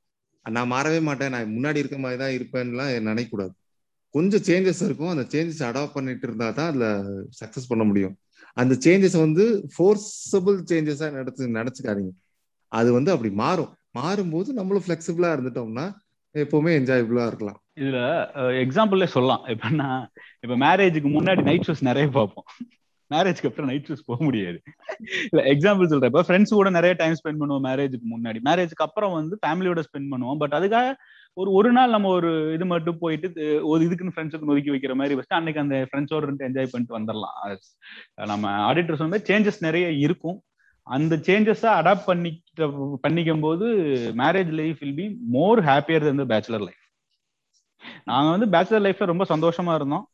நான் மாறவே மாட்டேன். நான் முன்னாடி இருக்க மாதிரி தான் இருப்பேன்லாம் நினைக்கக்கூடாது கொஞ்சம் சேஞ்சஸ் இருக்கும். அந்த சேஞ்சஸ் அடாப்ட் பண்ணிட்டு இருந்தா தான் அதுல சக்சஸ் பண்ண முடியும். அந்த சேஞ்சஸ் வந்து ஃபோர்ஸபிள் சேஞ்சஸா நடத்து நினைச்சுக்காதீங்க அது வந்து அப்படி மாறும். மாறும்போது நம்மளும் ஃபிளெக்சிபிளா இருந்துட்டோம்னா எப்பவுமே என்ஜாயபிளா இருக்கலாம். இதுல எக்ஸாம்பிள்ல சொல்லலாம். எப்படின்னா இப்ப மேரேஜுக்கு முன்னாடி நைட் ஷோஸ் நிறைய பார்ப்போம். மேரேஜ்க்கு அப்புறம் நைட் ஷூஸ் போக முடியாது. இல்ல எக்ஸாம்பிள் சொல்றேன். இப்போ ஃப்ரெண்ட்ஸ் கூட நிறைய டைம் ஸ்பெண்ட் பண்ணுவோம் மேரேஜுக்கு முன்னாடி. மேரேஜ்க்கு அப்புறம் வந்து ஃபேமிலியோட ஸ்பெண்ட் பண்ணுவோம். பட் அதுக்காக ஒரு ஒரு நாள் நம்ம ஒரு இது மட்டும் போயிட்டு ஒரு இதுக்குன்னு ஃப்ரெண்ட்ஸுக்கு ஒதுக்கி வைக்கிற மாதிரி வச்சுட்டு அன்னைக்கு அந்த ஃப்ரெண்ட்ஸோட என்ஜாய் பண்ணிட்டு வந்துடலாம் நம்ம ஆடிட்டர் சொன்ன சேஞ்சஸ் நிறைய இருக்கும். அந்த சேஞ்சஸை அடாப்ட் பண்ணிக்கிட்ட பண்ணிக்கும் போது marriage life will be more happier than bachelor life நாங்கள் வந்து பேச்சுலர் லைஃப்ல ரொம்ப சந்தோஷமா இருந்தோம்.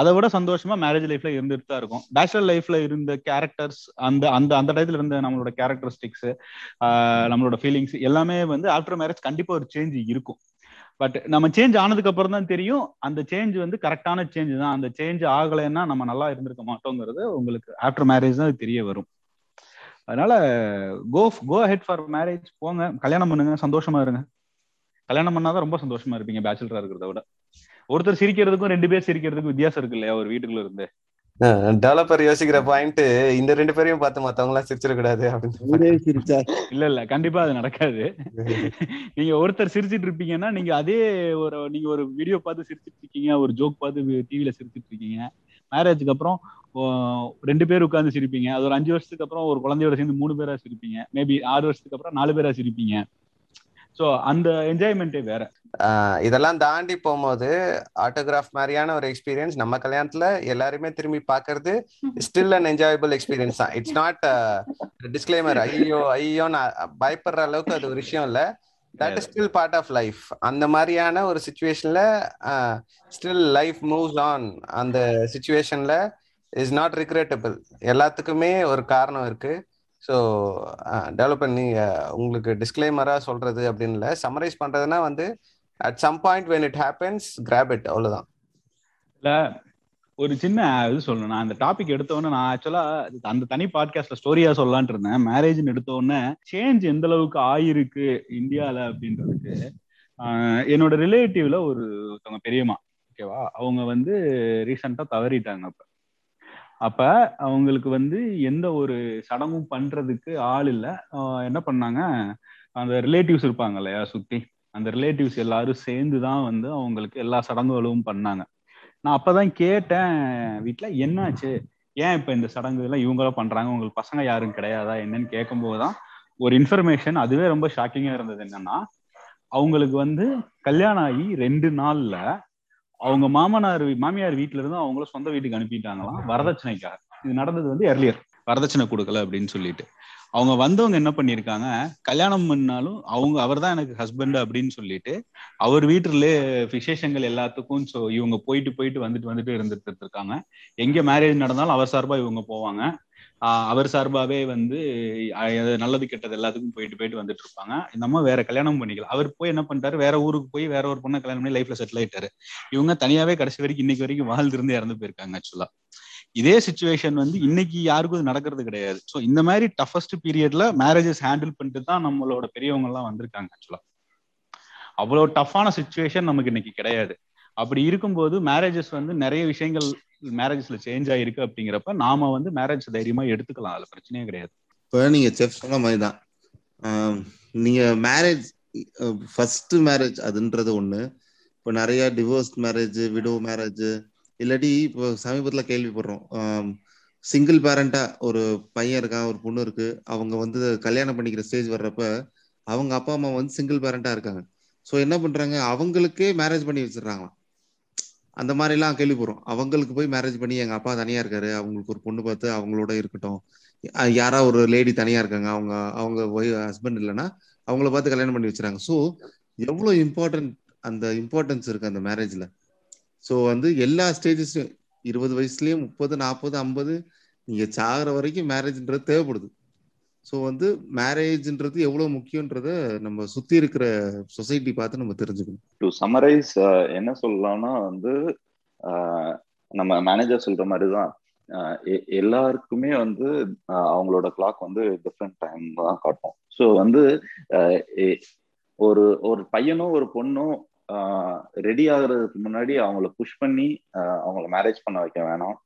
அதை விட சந்தோஷமா மேரேஜ் லைஃப்ல இருந்துட்டு தான் இருக்கும். பேச்சுலர் லைஃப்ல இருந்த கேரக்டர்ஸ் அந்த அந்த அந்த டயத்துல இருந்த நம்மளோட கேரக்டரிஸ்டிக்ஸ் நம்மளோட ஃபீலிங்ஸ் எல்லாமே வந்து ஆஃப்டர் மேரேஜ் கண்டிப்பா ஒரு சேஞ்ச் இருக்கும். பட் நம்ம சேஞ்ச் ஆனதுக்கு அப்புறம் தான் தெரியும். அந்த சேஞ்ச் வந்து கரெக்டான சேஞ்ச் தான். அந்த சேஞ்ச் ஆகலைன்னா நம்ம நல்லா இருந்திருக்க மாட்டோங்கிறது உங்களுக்கு ஆஃப்டர் மேரேஜ் தான் தெரிய வரும். அதனால go go head for marriage போங்க. கல்யாணம் பண்ணுங்க. சந்தோஷமா இருங்க. கல்யாணம் பண்ணாதான் ரொம்ப சந்தோஷமா இருப்பீங்க. பேச்சுலரா இருக்கிறத விட. ஒருத்தர் சிரிக்கிறதுக்கும் ரெண்டு பேர் சிரிக்கிறதுக்கும் வித்தியாசம் இருக்கு இல்லையா? ஒரு வீட்டுக்குள்ள இருந்து. டெவலப்பர் யோசிக்கிற பாயிண்ட் இந்த ரெண்டு பேரையும் பார்த்து மத்தவங்க எல்லாம் சிரிச்சிடக்கூடாது அப்படின்னு இல்ல இல்ல கண்டிப்பா அது நடக்காது. நீங்க ஒருத்தர் சிரிச்சிட்டு இருப்பீங்கன்னா நீங்க அதே ஒரு நீங்க ஒரு வீடியோ பார்த்து சிரிச்சிட்டு இருக்கீங்க ஒரு ஜோக் பார்த்து டிவில சிரிச்சிட்டு இருக்கீங்க. மேரேஜுக்கு அப்புறம் ரெண்டு பேர் உட்காந்து சிரிப்பீங்க. அது ஒரு அஞ்சு வருஷத்துக்கு அப்புறம் ஒரு குழந்தையோட சேர்ந்து மூணு பேரா சிரிப்பீங்க. மேபி ஆறு வருஷத்துக்கு அப்புறம் நாலு பேரா சிரிப்பீங்க. ஸோ அந்த என்ஜாய்மெண்ட்டே வேற. இதெல்லாம் தாண்டி போகும்போது ஆட்டோகிராஃப் மாதிரியான ஒரு எக்ஸ்பீரியன்ஸ் நம்ம கல்யாணத்துல எல்லாருமே திரும்பி பாக்குறது ஸ்டில் அண்ட் என்ஜாயபிள் எக்ஸ்பீரியன்ஸ் தான். இட்ஸ் நாட் டிஸ்கிளைமர் ஐயோ ஐயோ நான் பயப்படுற அளவுக்கு அது ஒரு விஷயம் இல்ல. That is still part of life அந்த மாதிரியான ஒரு சுச்சுவேஷன்ல ஸ்டில் லைஃப் மூவ்ஸ் ஆன் அந்த சுச்சுவேஷன்ல இஸ் நாட் ரிக்ரெட்டபிள் எல்லாத்துக்குமே ஒரு காரணம் இருக்கு. ஸோ டெவலப் பண்ணி உங்களுக்கு டிஸ்க்ளைமராக சொல்றது அப்படின்னு இல்லை. சம்மரைஸ் பண்றதுன்னா வந்து at some point when it happens grab it அவ்வளோதான் இல்லை ஒரு சின்ன இது சொல்லணும். நான் அந்த டாபிக் எடுத்தோடனே நான் ஆக்சுவலா அந்த தனி பாட்காஸ்ட்ல ஸ்டோரியா சொல்லலான்ட்டு இருந்தேன். மேரேஜ்னு எடுத்தோடனே சேஞ்ச் எந்த அளவுக்கு ஆயிருக்கு இந்தியால அப்படின்றதுக்கு என்னோட ரிலேட்டிவ்ல ஒரு ஒருத்தவங்க பெரியம்மா ஓகேவா அவங்க வந்து ரீசெண்டா தவறிட்டாங்க அப்போ. அப்ப அவங்களுக்கு வந்து எந்த ஒரு சடங்கும் பண்றதுக்கு ஆள் இல்லை. என்ன பண்ணாங்க? அந்த ரிலேட்டிவ்ஸ் இருப்பாங்க இல்லையா சுத்தி. அந்த ரிலேட்டிவ்ஸ் எல்லாரும் சேர்ந்து தான் வந்து அவங்களுக்கு எல்லா சடங்குகளும் பண்ணாங்க. நான் அப்பதான் கேட்டேன் வீட்டுல என்னாச்சு? ஏன் இப்ப இந்த சடங்கு எல்லாம் இவங்களும் பண்றாங்க? உங்களுக்கு பசங்க யாரும் கிடையாதா? என்னன்னு கேட்கும்போது தான் ஒரு இன்ஃபர்மேஷன் அதுவே ரொம்ப ஷாக்கிங்கா இருந்தது என்னன்னா அவங்களுக்கு வந்து கல்யாணம் ஆகி ரெண்டு நாள்ல அவங்க மாமனார் மாமியார் வீட்டுல இருந்து அவங்கள சொந்த வீட்டுக்கு அனுப்பிட்டாங்களாம். வரதட்சணைக்காக. இது நடந்தது வந்து எர்லியர் வரதட்சணை கொடுக்கல அப்படின்னு சொல்லிட்டு. அவங்க வந்தவங்க என்ன பண்ணிருக்காங்க கல்யாணம் பண்ணாலும் அவங்க அவர் தான் எனக்கு ஹஸ்பண்ட் அப்படின்னு சொல்லிட்டு அவர் வீட்டுல விசேஷங்கள் எல்லாத்துக்கும் ஸோ இவங்க போயிட்டு போயிட்டு வந்துட்டு வந்துட்டு இருந்துட்டு இருக்காங்க எங்க மேரேஜ் நடந்தாலும் அவர் சார்பா இவங்க போவாங்க. அவர் சார்பாவே வந்து நல்லது கெட்டது எல்லாத்துக்கும் போயிட்டு போயிட்டு வந்துட்டு இருப்பாங்க. இந்த அம்மா வேற கல்யாணம் பண்ணிக்கலாம் அவர் போய் என்ன பண்ணிட்டாரு? வேற ஊருக்கு போய் வேற ஒரு பொண்ணை கல்யாணம் பண்ணி லைஃப்ல செட்டில் ஆயிட்டாரு. இவங்க தனியாவே கடைசி வரைக்கும் இன்னைக்கு வரைக்கும் வாழ்ந்திருந்து இறந்து போயிருக்காங்க ஆக்சுவலா இதே சுச்சுவேஷன் வந்து இன்னைக்கு யாருக்கும் இது நடக்கிறது கிடையாது. ஸோ இந்த மாதிரி டஃபஸ்ட் பீரியட்ல மேரேஜஸ் ஹேண்டில் பண்ணிட்டு தான் நம்மளோட பெரியவங்க எல்லாம் வந்திருக்காங்க ஆக்சுவலா அவ்வளவு டஃப்பான சுச்சுவேஷன் நமக்கு இன்னைக்கு கிடையாது. அப்படி இருக்கும்போது மேரேஜஸ் வந்து நிறைய விஷயங்கள் மேரேஜ்ல சேஞ்ச் ஆயிருக்கு அப்படிங்கிறப்ப நாம வந்து மேரேஜ் தைரியமா எடுத்துக்கலாம். அதுல பிரச்சனையே கிடையாது. இப்போ நீங்க செஃப் சொன்ன மாதிரி தான் நீங்க மேரேஜ் ஃபர்ஸ்ட் மேரேஜ் அதுன்றது ஒண்ணு. இப்போ நிறைய டிவோர்ஸ் மேரேஜ் விடோ மேரேஜ் இல்லாட்டி இப்போ சமீபத்தில் கேள்விப்படுறோம். சிங்கிள் பேரண்டா ஒரு பையன் இருக்கான் ஒரு பொண்ணு இருக்கு. அவங்க வந்து கல்யாணம் பண்ணிக்கிற ஸ்டேஜ் வர்றப்ப அவங்க அப்பா அம்மா வந்து சிங்கிள் பேரண்டா இருக்காங்க. ஸோ என்ன பண்றாங்க? அவங்களுக்கே மேரேஜ் பண்ணி வச்சிடறாங்களாம். அந்த மாதிரிலாம் கேள்விப்படுறோம். அவங்களுக்கு போய் மேரேஜ் பண்ணி எங்க அப்பா தனியா இருக்காரு. அவங்களுக்கு ஒரு பொண்ணு பார்த்து அவங்களோட இருக்கட்டும். யாரா ஒரு லேடி தனியா இருக்காங்க. அவங்க அவங்க ஹஸ்பண்ட் இல்லைன்னா அவங்கள பார்த்து கல்யாணம் பண்ணி வச்சுறாங்க. ஸோ எவ்வளவு இம்பார்ட்டன்ட் அந்த இம்பார்ட்டன்ஸ் இருக்கு அந்த மேரேஜ்ல ஸோ வந்து எல்லா ஸ்டேஜஸ்லையும் இருபது வயசுலயும் முப்பது நாற்பது ஐம்பது நீங்க சாகிற வரைக்கும் மேரேஜ்ன்றது தேவைப்படுது. ஸோ வந்து மேரேஜ்ன்றது எவ்வளவு முக்கியன்றத நம்ம சுற்றி இருக்கிற சொசைட்டி பார்த்து நம்ம தெரிஞ்சுக்கணும். டு சம்மரைஸ் என்ன சொல்லலாம்னா வந்து நம்ம மேனேஜர் சொல்ற மாதிரி தான் எ- எல்லாருக்குமே வந்து அவங்களோட கிளாக் வந்து டிஃப்ரெண்ட் டைம் தான் காட்டும். ஸோ வந்து ஒரு ஒரு பையனும் ஒரு பொண்ணும் ரெடி ஆகுறதுக்கு முன்னாடி அவங்கள புஷ் பண்ணி அவங்கள மேரேஜ் பண்ண வைக்க வேணாம்.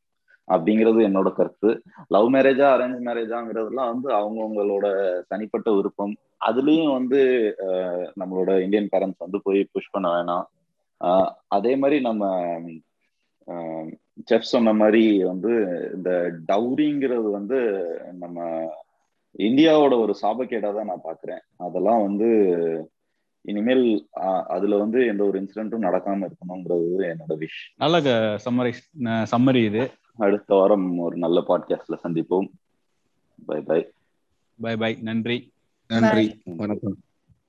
அப்படிங்கிறது என்னோட கருத்து. லவ் மேரேஜா அரேஞ்ச் மேரேஜாங்கிறதுலாம் வந்து அவங்கவுங்களோட தனிப்பட்ட விருப்பம். அதுலயும் வந்து ஆஹ் நம்மளோட இந்தியன் பேரண்ட்ஸ் வந்து போய் புஷ் பண்ண வேணாம். ஆஹ் அதே மாதிரி நம்ம செஃப் சொன்ன மாதிரி வந்து இந்த டவுரிங்கிறது வந்து நம்ம இந்தியாவோட ஒரு சாபக்கேடா தான் நான் பாக்குறேன். அதெல்லாம் வந்து இனிமேல் அதுல வந்து எந்த ஒரு இன்சிடென்ட்டும் நடக்காம இருக்கணுங்கிறது என்னோட விஷ் நல்ல சம்மரி சம்மரி இது. அடுத்த வாரம் ஒரு நல்ல பாட்காஸ்ட்ல சந்திப்போம். பை பை பை பை நன்றி. நன்றி. வணக்கம்.